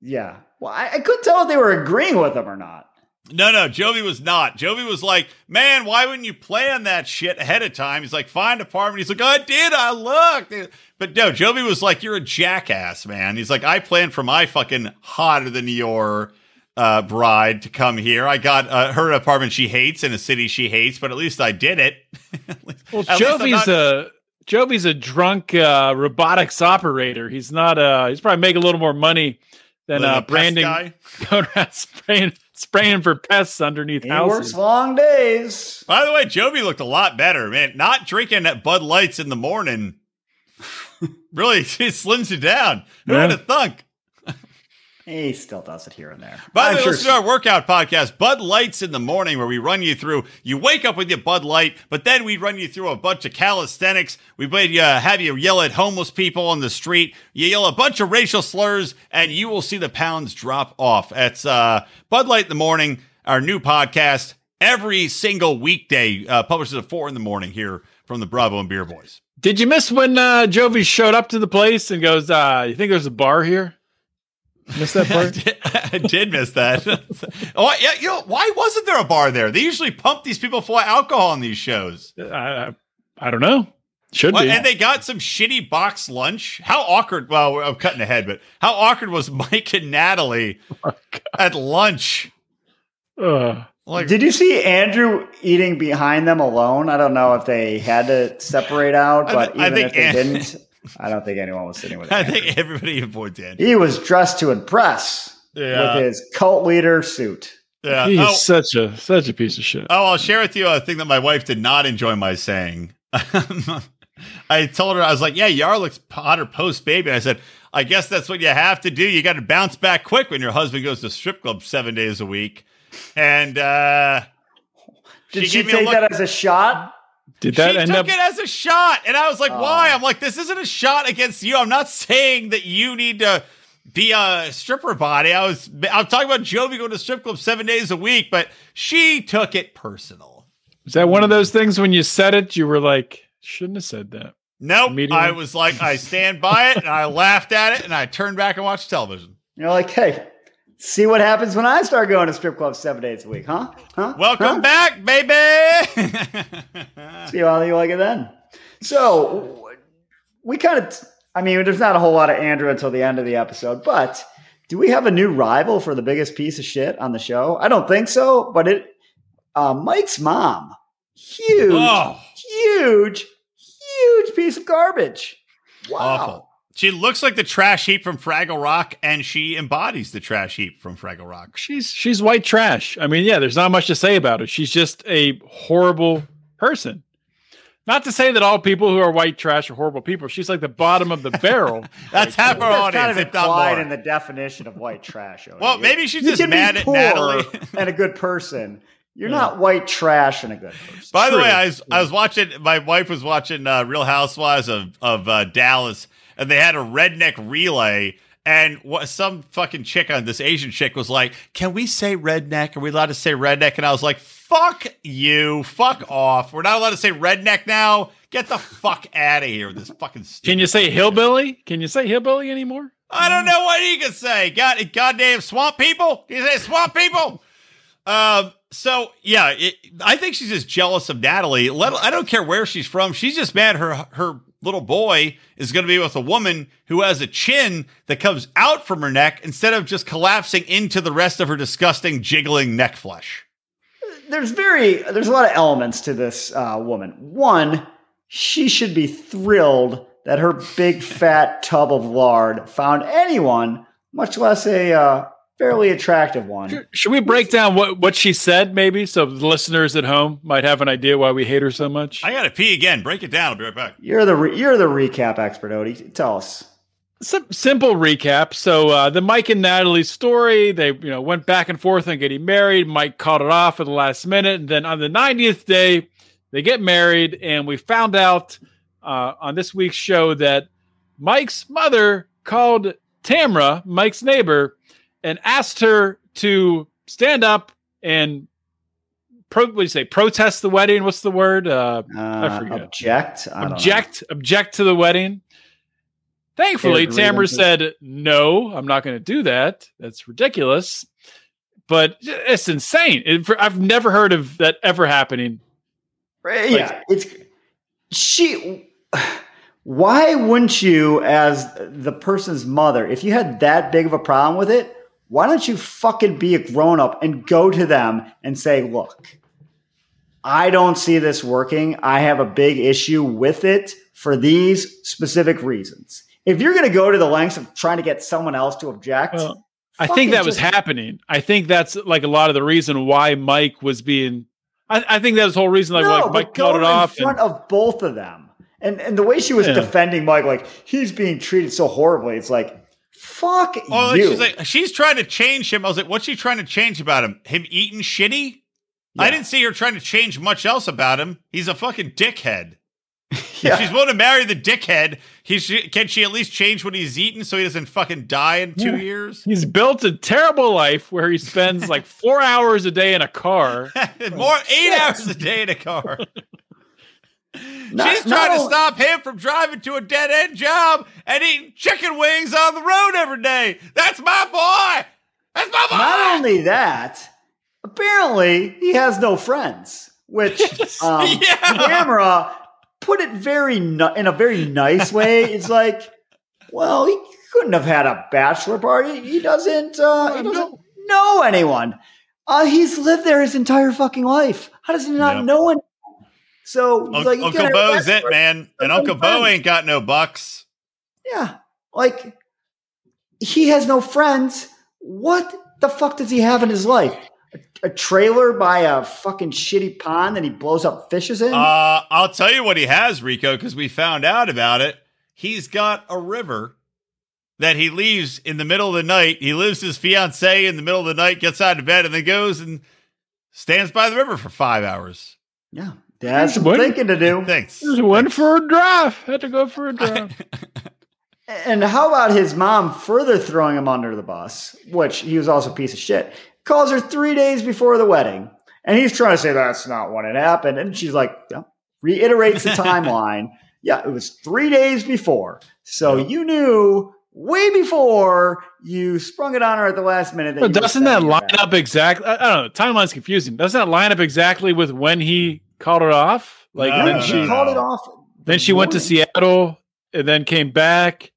yeah. Well, I, I couldn't tell if they were agreeing with him or not. No, no, Jovi was not. Jovi was like, "Man, why wouldn't you plan that shit ahead of time?" He's like, "Find apartment." He's like, "I did. I looked." But no, Jovi was like, "You're a jackass, man." He's like, "I planned for my fucking hotter than your uh, bride to come here. I got uh, her apartment she hates in a city she hates, but at least I did it." [LAUGHS] Least- Well, at least I'm Jovi's not- a Jovi's a drunk uh, robotics operator. He's not. Uh, he's probably making a little more money than a uh, Brandon going around spraying spraying for pests underneath He houses. works long days. By the way, Jovi looked a lot better, man. Not drinking at Bud Lights in the morning [LAUGHS] really [LAUGHS] it slims you down. Who Yeah. would have thunk? He still does it here and there. By the way, sure listen to our workout podcast, Bud Lights in the morning, where we run you through. You wake up with your Bud Light, but then we run you through a bunch of calisthenics. We made you uh, have you yell at homeless people on the street. You yell a bunch of racial slurs, and you will see the pounds drop off. It's uh, Bud Light in the morning. our new podcast every single weekday, uh, published at four in the morning here from the Bravo and Beer Boys. Did you miss when uh, Jovi showed up to the place and goes, uh, "You think there's a bar here?" Miss that [LAUGHS] I part? did, I did miss that. [LAUGHS] oh, yeah, you know, why wasn't there a bar there? They usually pump these people full of alcohol on these shows. I, I, I don't know. Should Well, be. and they got some shitty box lunch. How awkward. Well, I'm cutting ahead, but how awkward was [LAUGHS] Mike and Natalie Oh, at lunch? Ugh. Like, Did you see Andrew eating behind them alone? I don't know if they had to separate out, I but th- I even think if they An- didn't, I don't think anyone was sitting with him. [LAUGHS] I Andrew. think everybody avoids Andrew. He was dressed to impress Yeah. with his cult leader suit. Yeah. He's Oh, such a such a piece of shit. oh, I'll share with you a thing that my wife did not enjoy my saying. [LAUGHS] I told her, I was like, yeah, Yar looks hotter post baby. And I said, I guess that's what you have to do. You got to bounce back quick when your husband goes to strip club seven days a week. And, uh, Did she, gave me a take that as a shot? Did that she end took up? it as a shot, and I was like, Oh. "Why?" I'm like, "This isn't a shot against you. I'm not saying that you need to be a stripper body. I was, I'm talking about Jovi going to strip club seven days a week, but she took it personal. Is that one of those things when you said it, you were like, shouldn't have said that? Nope. I was like, I stand by it, and I laughed at it, and I turned back and watched television. You're like, hey, see what happens when I start going to strip clubs seven days a week, huh? Huh? Welcome Huh? back, baby. [LAUGHS] See how you like it then. So we kind of, I mean, there's not a whole lot of Andrew until the end of the episode, but do we have a new rival for the biggest piece of shit on the show? I don't think so, but it, uh, Mike's mom, huge, oh, huge, huge piece of garbage. Wow. awful. She looks like the trash heap from Fraggle Rock, and she embodies the trash heap from Fraggle Rock. She's she's white trash. I mean, yeah, there's not much to say about her. She's just a horrible person. Not to say that all people who are white trash are horrible people. She's like the bottom of the [LAUGHS] barrel. That's half our That's audience, kind of implied in the definition of white trash. Odie. Well, maybe she's you just can be mad at poor Natalie. [LAUGHS] and a good person. You're not white trash and a good person. By the way, I was I was watching. My wife was watching uh, Real Housewives of of uh, Dallas, and they had a redneck relay. And what some fucking chick on this Asian chick was like, "Can we say redneck? Are we allowed to say redneck?" And I was like, "Fuck you, fuck off. We're not allowed to say redneck now. Get the fuck out of here with this fucking." Stupid Can you say hillbilly? Can you say hillbilly anymore? I don't know what he can say. God, goddamn swamp people. Can you say swamp people? Um. So yeah, it, I think she's just jealous of Natalie. Let, I don't care where she's from. She's just mad her her little boy is going to be with a woman who has a chin that comes out from her neck instead of just collapsing into the rest of her disgusting jiggling neck flesh. There's very there's a lot of elements to this uh, woman. One, she should be thrilled that her big fat tub of lard found anyone, much less a uh, fairly attractive one. Should we break down what, what she said, maybe, so the listeners at home might have an idea why we hate her so much? I got to pee again. Break it down. I'll be right back. You're the re- you're the recap expert, Odie. Tell us. Sim- simple recap. So uh, the Mike and Natalie story, they you know went back and forth on getting married. Mike called it off at the last minute, and then on the 90th day, they get married, and we found out uh, on this week's show that Mike's mother called Tamra, Mike's neighbor, and asked her to stand up and pro- what do you say? Protest the wedding. What's the word? Uh, Uh, forget. object. I don't know. object object to the wedding. Thankfully, Fair Tamara said, "No, I'm not going to do that. That's ridiculous." But it's insane. It- for- I've never heard of that ever happening. Right, yeah, it's she. Why wouldn't you, as the person's mother, if you had that big of a problem with it, why don't you fucking be a grown up and go to them and say, "Look, I don't see this working. I have a big issue with it for these specific reasons." If you're going to go to the lengths of trying to get someone else to object, Well, I think that was happening. I think that's like a lot of the reason why Mike was being. I, I think that was the whole reason. Like, no, like Mike called it in front and- of both of them. And and the way she was Yeah. defending Mike, like he's being treated so horribly, it's like, fuck Oh, you. she's like, she's trying to change him. I was like, what's she trying to change about him? Him eating shitty? I didn't see her trying to change much else about him. He's a fucking dickhead. [LAUGHS] If she's willing to marry the dickhead, he sh- can she at least change what he's eating so he doesn't fucking die in two Yeah. years? He's built a terrible life where he spends like four hours a day in a car. [LAUGHS] More eight hours a day in a car. [LAUGHS] Not- She's trying to only- stop him from driving to a dead end job and eating chicken wings on the road every day. That's my boy. That's my boy. Not only that, apparently he has no friends, which [LAUGHS] um, [LAUGHS] Yeah. camera put it very in a very nice way. It's like, well, he couldn't have had a bachelor party. He doesn't. Uh, he doesn't know anyone. Uh, he's lived there his entire fucking life. How does he not Yep. know anyone? So Un- like, Uncle Bo's it, man. And Uncle Bo ain't got no bucks. Yeah. Like he has no friends. What the fuck does he have in his life? A, a trailer by a fucking shitty pond that he blows up fishes in? Uh, I'll tell you what he has, Rico, because we found out about it. He's got a river that he leaves in the middle of the night. He leaves his fiancee in the middle of the night, gets out of bed, and then goes and stands by the river for five hours. yeah. That's some What? thinking to do. Thanks. Just went for a drive. Had to go for a [LAUGHS] drive. And how about his mom further throwing him under the bus, which he was also a piece of shit, calls her three days before the wedding. And he's trying to say that's not when it happened. And she's like, "No." reiterates the [LAUGHS] timeline. Yeah, it was three days before. So Yep. you knew way before you sprung it on her at the last minute. That But doesn't that line up exactly? I, I don't know. The timeline's confusing. Doesn't that line up exactly with when he called it off? Like No, then no, she called it off. then she went to. Seattle and then came back.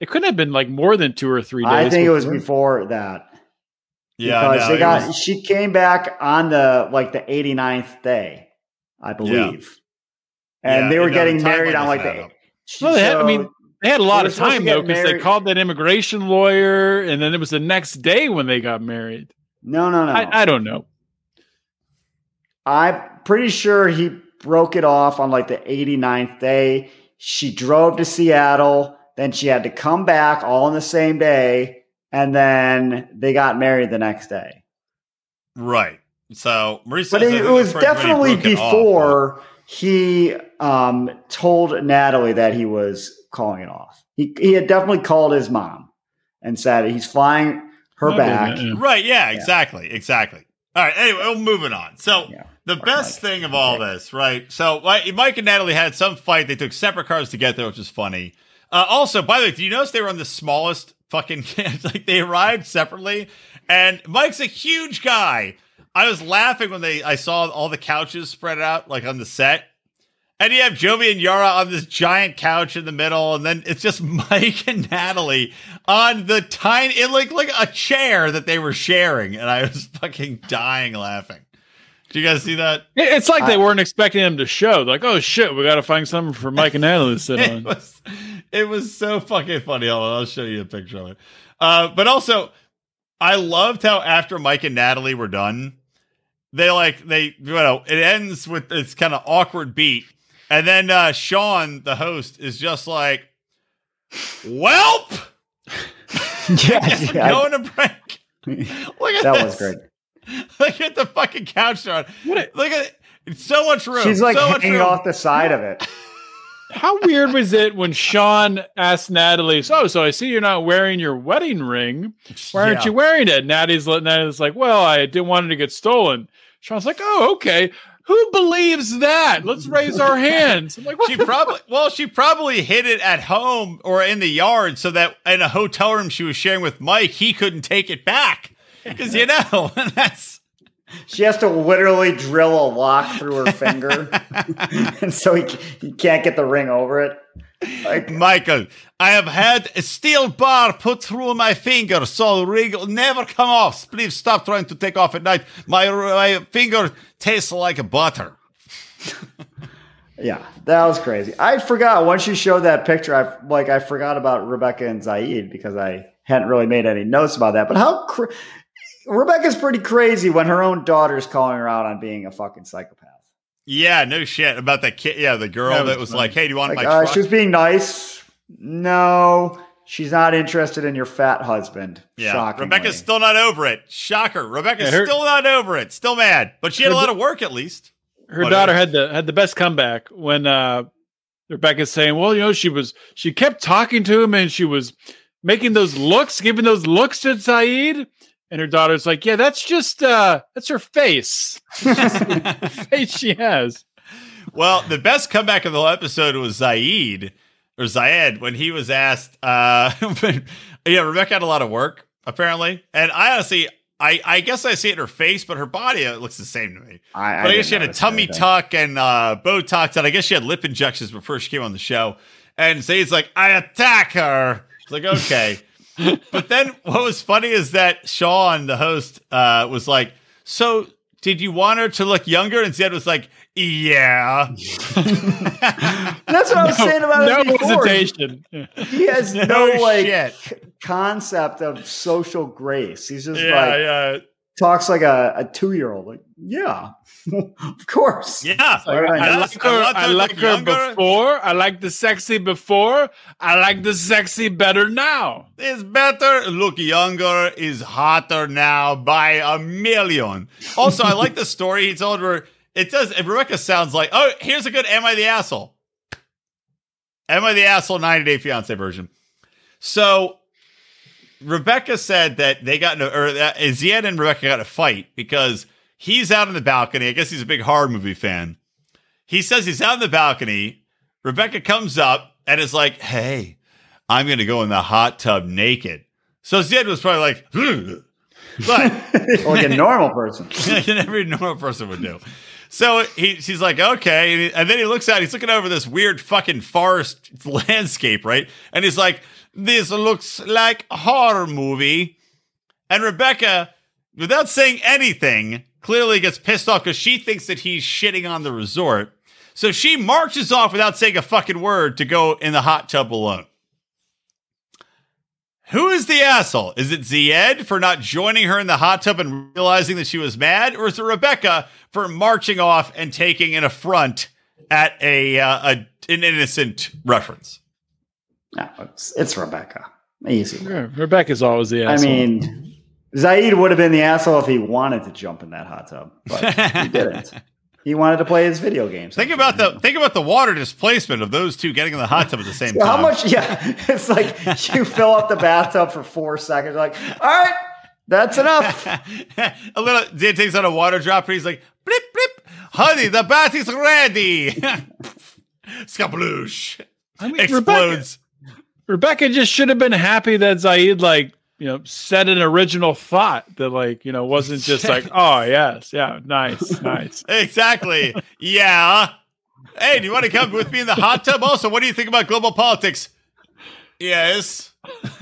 It couldn't have been like more than two or three days. I think it was before. before that. Yeah, because no, they got was- she came back on the like the 89th day, I believe. And Yeah, they were no, getting the married on like doesn't the add. Well, they had- I mean, They had a lot of time though because they called that immigration lawyer, and then it was the next day when they got married. no, no, no. I, I don't know. I'm pretty sure he broke it off on like the 89th day. She drove to Seattle, then she had to come back all in the same day, and then they got married the next day. Right. So Maurice But it, it was the first when he definitely broke it off, before he um, told Natalie that he was calling it off. He, he had definitely called his mom and said he's flying her back. yeah, yeah. Right. Yeah, exactly. Exactly. All right. Anyway, well, moving on. So Yeah. The best Mike. thing of all this, right? So Mike Mike and Natalie had some fight. They took separate cars to get there, which is funny. Uh, also, by the way, do you notice they were on the smallest fucking? [LAUGHS] cans? like they arrived separately, and Mike's a huge guy. I was laughing when they I saw all the couches spread out like on the set. And you have Jovi and Yara on this giant couch in the middle, and then it's just [LAUGHS] Mike and Natalie on the tiny, it looked like a chair that they were sharing, and I was [LAUGHS] fucking dying laughing. Do you guys see that? It- It's like they weren't expecting him to show. Like, oh shit, we got to find something for Mike and Natalie to sit [LAUGHS] It on. was, it was so fucking funny. Hold on, I'll show you a picture of it. Uh, but also, I loved how after Mike and Natalie were done, they like they you know it ends with this kind of awkward beat, and then uh, Shaun, the host, is just like, "Welp." [LAUGHS] yeah, [LAUGHS] yeah. going to break. Look at that this. was great. [LAUGHS] Look at the fucking couch they're on. What a- Look at it. So much room. She's like so much hanging off the side of it. [LAUGHS] How weird was it when Shaun asked Natalie, "So, so I see you're not wearing your wedding ring. Why aren't Yeah. you wearing it?" Natalie's Natalie's like, "Well, I didn't want it to get stolen." Shaun's like, "Oh, okay. Who believes that? Let's raise our hands." I'm like, "What She the probably well, she probably hid it at home or in the yard so that in a hotel room she was sharing with Mike, he couldn't take it back. Because you know, [LAUGHS] that's She has to literally drill a lock through her finger, [LAUGHS] and so he, he can't get the ring over it. Like, Michael. I have had a steel bar put through my finger, so ring will never come off. Please stop trying to take off at night. My, my finger tastes like butter. yeah, that was crazy. I forgot once you showed that picture. I like I forgot about Rebecca and Zied because I hadn't really made any notes about that. But how Rebecca's pretty crazy when her own daughter's calling her out on being a fucking psychopath. Yeah, no shit about that kid. Yeah, the girl That that was was, like, "Hey, do you want Like, my uh, truck?" she was being nice. No, she's not interested in your fat husband. Yeah, Shockingly. Rebecca's still not over it. Shocker, Rebecca's Yeah, her- still not over it. Still mad, but she had a lot of work at least. her Whatever. daughter had the had the best comeback when uh Rebecca's saying, "Well, you know, she was she kept talking to him and she was making those looks, giving those looks to Sayid." And her daughter's like, "Yeah, that's just uh that's her face. [LAUGHS] face she has." Well, the best comeback of the whole episode was Zaid or Zayed when he was asked. Uh, [LAUGHS] yeah, Rebecca had a lot of work apparently, and I honestly, I, I guess I see it in her face, but her body uh, looks the same to me. I, But I, guess she had a tummy anything. tuck and uh, Botox, and I guess she had lip injections before she came on the show. And Zayd's like, I attack her. It's like, okay. But then what was funny is that Shaun, the host, uh, was like, So did you want her to look younger? And Zed was like, Yeah. That's what I was saying about no it before. hesitation. He has [LAUGHS] no, No like c- concept of social grace. He's just yeah, like yeah. talks like a, a two year old. Like, yeah, [LAUGHS] of course. Yeah. All right. I Yes, like her. I like her younger. before. I like the sexy before. I like the sexy better now. is better, look younger, is hotter now by a million. Also, I like the story he told where it does. Rebecca sounds like, oh, here's a good "Am I the asshole?" "Am I the asshole?" 90 Day Fiance version. So Rebecca said that they got in a, or that Zied and Rebecca got a fight because he's out on the balcony. I guess he's a big horror movie fan. He says he's out on the balcony. Rebecca comes up and is like, "Hey, I'm going to go in the hot tub naked." So Zied was probably like, [LAUGHS] but [LAUGHS] like a normal person. [LAUGHS] like every normal person would do. So he, she's like, okay. And then he looks out, he's looking over this weird fucking forest landscape, right? And he's like, this looks like a horror movie. And Rebecca, without saying anything, clearly gets pissed off because she thinks that he's shitting on the resort. So she marches off without saying a fucking word to go in the hot tub alone. Who is the asshole? Is it Zied for not joining her in the hot tub and realizing that she was mad, or is it Rebecca for marching off and taking an affront at a, uh, a an innocent reference? No, it's, it's Rebecca. Easy. Yeah, Rebecca's always the I mean, Zied would have been the asshole if he wanted to jump in that hot tub, but he [LAUGHS] didn't. He wanted to play his video games. Think about the think about the water displacement of those two getting in the hot tub at the same [LAUGHS] How time. How much? Yeah, [LAUGHS] it's like you fill up the bathtub for four seconds. Like, all right, that's enough. a little Zied takes out a water drop and He's like, blip blip, honey, the bath is ready. Skabloosh I mean, Rebecca, explodes. Rebecca just should have been happy that Zied like you know said an original thought that like you know wasn't just [LAUGHS] like oh yes yeah nice nice. [LAUGHS] Exactly. yeah. Hey, do you want to come with me in the hot tub? Also, what do you think about global politics? Yes. [LAUGHS]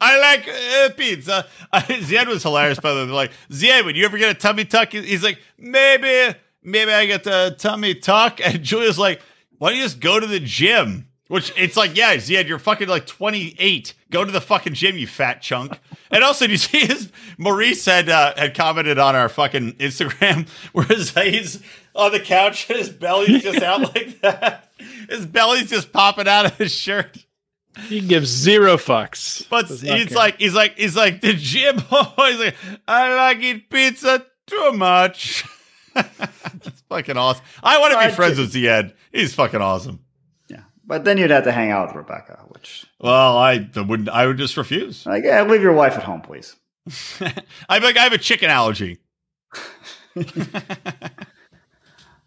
I like uh, pizza. Zied was hilarious, by the way. They're like, Zied, would you ever get a tummy tuck? He's like, maybe, maybe I get a tummy tuck. And Julia's like, why don't you just go to the gym? Which it's like, yeah, Zied, you're fucking like 28. Go to the fucking gym, you fat chunk. And also, do you see his Maurice had uh, had commented on our fucking Instagram [LAUGHS] where he's on the couch and his belly's just out [LAUGHS] like that. His belly's just popping out of his shirt. He gives zero fucks. But he's care. like, he's like, he's like the gym. [LAUGHS] he's like, I like eat pizza too much. That's fucking awesome. I want to be friends with Zied. He's fucking awesome. But then you'd have to hang out with Rebecca, which Well, I wouldn't. I would just refuse. like, yeah, leave your wife at home, please. [LAUGHS] I'm like, I have a chicken allergy. [LAUGHS]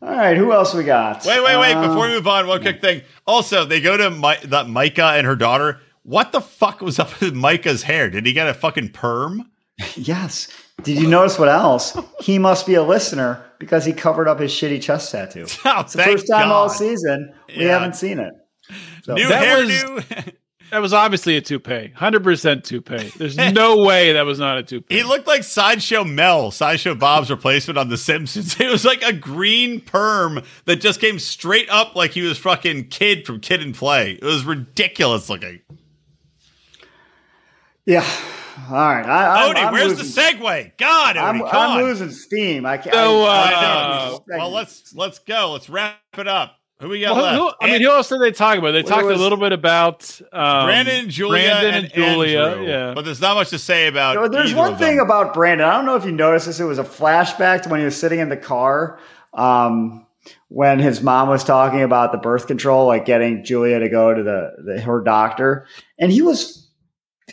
All right, who else we got? Wait, wait, wait! Before we um, move on, one quick thing. Also, they go to Mi- the Micah and her daughter. What the fuck was up with Micah's hair? Did he get a fucking perm? [LAUGHS] yes. Did you notice what else? He must be a listener because he covered up his shitty chest tattoo. Oh, It's the first time all season we Yeah. haven't seen it. So, New That hairdo. [LAUGHS] That was obviously a toupee, hundred percent toupee. There's [LAUGHS] no way that was not a toupee. he looked like Sideshow Mel, Sideshow Bob's replacement on The Simpsons. [LAUGHS] It was like a green perm that just came straight up like he was fucking kid from Kid and Play. It was ridiculous looking. yeah. All right. I, I'm, Odie, I'm where's losing, the segue? God, Odie, I'm, come I'm on. losing steam. I can't. So, I- I uh, well, let's let's go. Let's wrap it up. Who we got Well, left? who, I mean, who else did they talk about? They Well, talked was- a little bit about um, Brandon and Julia Brandon and, and Julia, Andrew. yeah. But there's not much to say about. So there's one of thing them. about Brandon. I don't know if you noticed this. It was a flashback to when he was sitting in the car. Um, when his mom was talking about the birth control, like getting Julia to go to the, the her doctor, and he was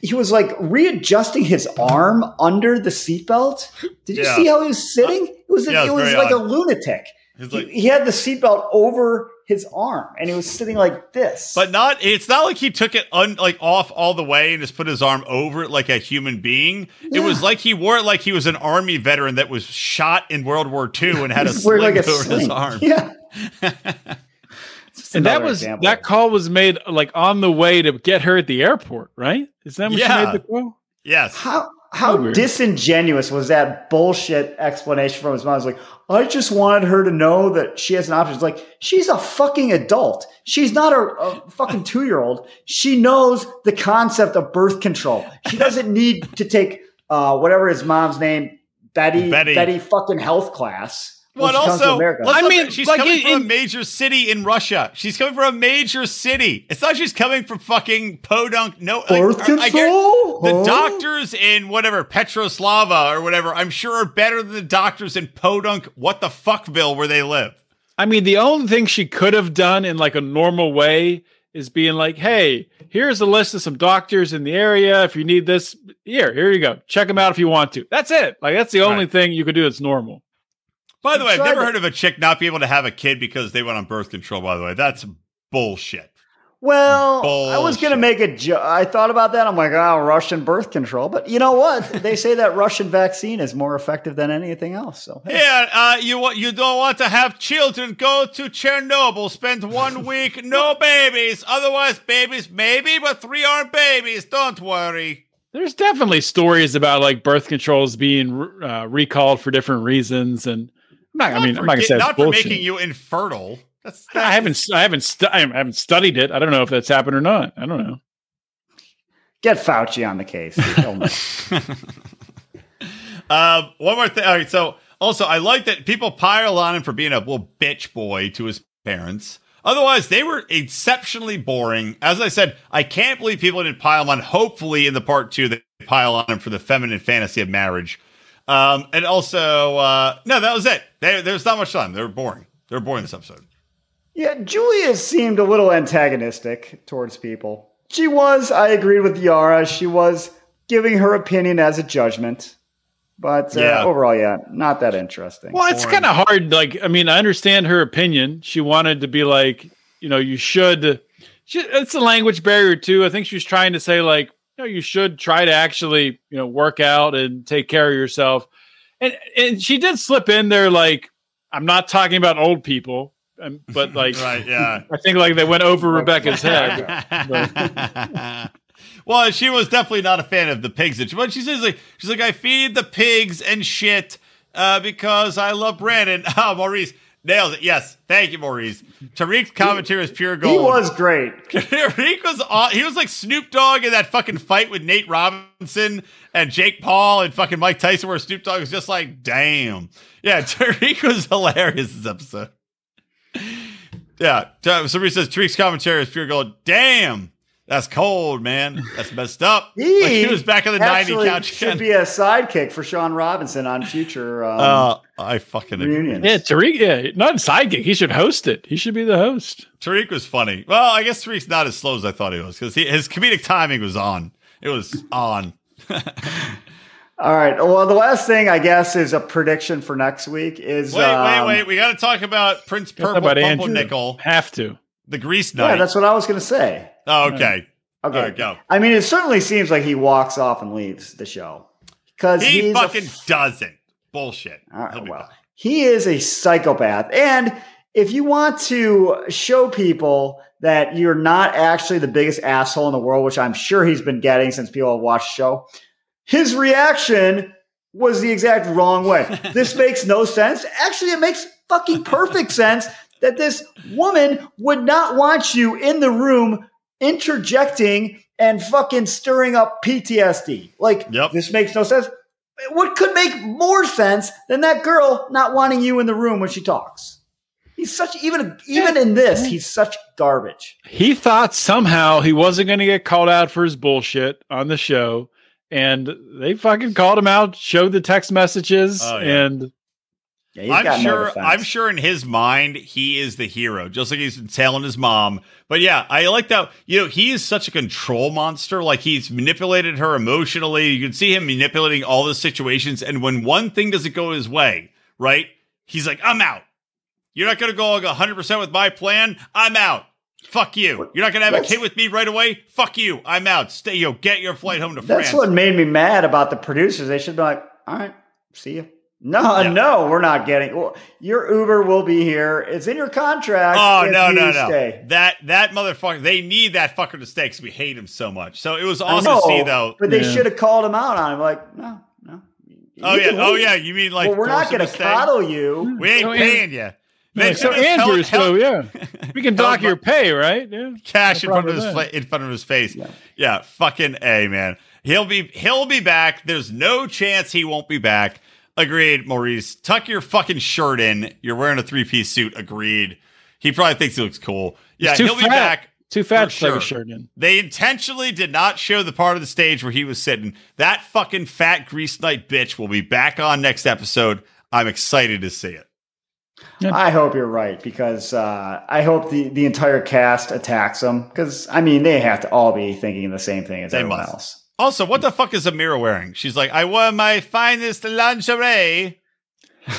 he was like readjusting his arm under the seatbelt. Did you Yeah. see how he was sitting? It was Yeah, it it's was very like a lunatic. He's He, like, he had the seatbelt over his arm, and he was sitting like this. but not. It's not like he took it un, like off all the way and just put his arm over it like a human being. It was like he wore it like he was an army veteran that was shot in World War II and had a [LAUGHS] He was sling like, a over his arm. Yeah. [LAUGHS] And that was example. that call was made like on the way to get her at the airport, right? Is that when Yeah. she made the call? Yes. How how weird. disingenuous was that bullshit explanation from his mom? It's like, I just wanted her to know that she has an option. It's like, she's a fucking adult. She's not a, a fucking two year old. She knows the concept of birth control. She doesn't need to take uh, whatever his mom's name, Betty, Betty. Betty, fucking health class. When Well, she comes to also, I mean, she's like, coming in- from a major city in Russia. She's coming from a major city. It's not she's coming from fucking Podunk. No, like, birth I- I get- the Huh? doctors in whatever Petroslava or whatever, I'm sure are better than the doctors in Podunk. What the fuckville where they live? I mean, the only thing she could have done in like a normal way is being like, "Hey, here's a list of some doctors in the area. If you need this, here, here you go. Check them out if you want to." That's it. Like that's the only Right. thing you could do that's normal. By the way, I've never to- heard of a chick not be able to have a kid because they went on birth control. By the way, that's bullshit. Well, I was going to make a joke. I thought about that. I'm like, oh, Russian birth control. But you know what? [LAUGHS] they say that Russian vaccine is more effective than anything else. So hey, Yeah, uh, you wa- you don't want to have children? Go to Chernobyl. Spend one [LAUGHS] week, no babies. Otherwise, babies maybe, but three aren't babies. Don't worry. There's definitely stories about like birth controls being uh, recalled for different reasons, and I'm not, I mean, for I'm not gonna get- say it's not for bullshit. making you infertile. That's, I haven't, I haven't, stu- I haven't studied it. I don't know if that's happened or not. I don't know. get Fauci on the case. He'll know. Um, [LAUGHS] one more thing. All right, so also I like that people pile on him for being a little bitch boy to his parents. Otherwise, they were exceptionally boring. As I said, I can't believe people didn't pile on. Hopefully, in the part two, they pile on him for the feminine fantasy of marriage. Um, and also, uh, no, that was it. They, there's not much time. They were boring. They were boring this episode. yeah, Julia seemed a little antagonistic towards people. She was. I agreed with Yara. She was giving her opinion as a judgment. But uh, Yeah. overall, yeah, not that interesting. Well, it's kind of hard. Like, I mean, I understand her opinion. She wanted to be like, you know, you should. She, it's a language barrier too. I think she was trying to say like, you know, you should try to actually, you know, work out and take care of yourself. And and she did slip in there like, I'm not talking about old people, um, but [LAUGHS] like, Right? Yeah. I think like they went over Rebecca's [LAUGHS] head. [LAUGHS] well, she was definitely not a fan of the pigs. But she says like she's like I feed the pigs and shit uh, because I love Brandon. Oh, Maurice nails it. Yes, thank you, Maurice. Tarik's commentary is pure gold. he was great. [LAUGHS] Tarik was aw- he was like Snoop Dogg in that fucking fight with Nate Robinson and Jake Paul and fucking Mike Tyson, where Snoop Dogg was just like, damn. Yeah, [LAUGHS] Tarik was hilarious this episode. Yeah, somebody says Tarik's commentary is pure gold. Damn, that's cold, man. That's messed up. He, like he was back on the 90 couch should again. be a sidekick for Shaun Robinson on future um, uh, I fucking agree. reunions. Yeah, Tarik. Yeah, not a sidekick. He should host it. He should be the host. Tarik was funny. Well, I guess Tarik's not as slow as I thought he was because his comedic timing was on. It was on. [LAUGHS] All right. Well, the last thing I guess is a prediction for next week is Wait, um, wait, wait. We got to talk about Prince Purple about Andrew. Pumpernickel, Have to. The Grease Yeah, that's what I was going to say. oh, okay. Okay, right, go. I mean, it certainly seems like he walks off and leaves the show because He fucking doesn't. Bullshit. Ah, All right, well, back. he is a psychopath. And if you want to show people that you're not actually the biggest asshole in the world, which I'm sure he's been getting since people have watched the show, his reaction was the exact wrong way. [LAUGHS] this makes no sense. Actually, it makes fucking perfect sense that this woman would not want you in the room interjecting and fucking stirring up PTSD. Like, Yep. this makes no sense. What could make more sense than that girl not wanting you in the room when she talks? He's such even even in this, he's such garbage. He thought somehow he wasn't going to get called out for his bullshit on the show, and they fucking called him out, showed the text messages, Oh, yeah. and Yeah, I'm sure. I'm sure in his mind he is the hero, just like he's telling his mom. But yeah, I like that. You know, he is such a control monster. Like he's manipulated her emotionally. You can see him manipulating all the situations. And when one thing doesn't go his way, right? He's like, "I'm out. You're not going to go 100 percent with my plan. I'm out. Fuck you. You're not going to have a kid with me right away. Fuck you. I'm out. Stay. Yo, get your flight home to That's France. That's what made me mad about the producers. They should be like, all right, see you. No, [LAUGHS] Yeah. no, we're not getting. Well, your Uber will be here. It's in your contract. Oh if no you no no! Stay. That that motherfucker. They need that fucker to stay because we hate him so much. So it was I awesome to see though. But they Yeah. should have called him out on him. Like, no, no. Oh You yeah, can oh yeah. You mean like well, we're not going going to coddle you. We ain't oh, So An- paying you. Yeah, so Andrew, so yeah, we can dock your pay, right? Yeah. cash No in front of his with fa- in front of his face. Yeah. Yeah. fucking a man. He'll be he'll be back. There's no chance he won't be back. Agreed, Maurice. Tuck your fucking shirt in. You're wearing a three piece suit. Agreed. He probably thinks he looks cool. Yeah, too he'll be back. Too fat to sure. shirt in. They intentionally did not show the part of the stage where he was sitting. That fucking fat grease night bitch will be back on next episode. I'm excited to see it. I hope you're right because uh, I hope the, the entire cast attacks him because I mean they have to all be thinking the same thing as They everyone must. else. Also, what the fuck is Amira wearing? She's like, I wore my finest lingerie.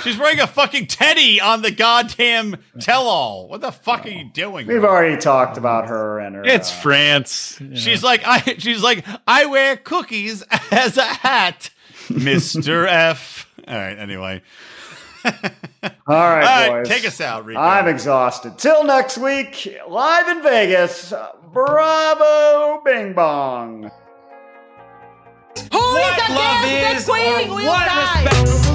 She's wearing a fucking teddy on the goddamn tell all. What the fuck are you doing? We've bro? already talked about her and her. It's uh, France. you know. She's like, I she's like, I wear cookies [LAUGHS] as a hat. Mr. [LAUGHS] F. All right, anyway. [LAUGHS] all right, All right, boys. take us out, Rico. I'm exhausted. Till next week, live in Vegas. Bravo, Bing Bong. Who is against love the is queen will what die. respect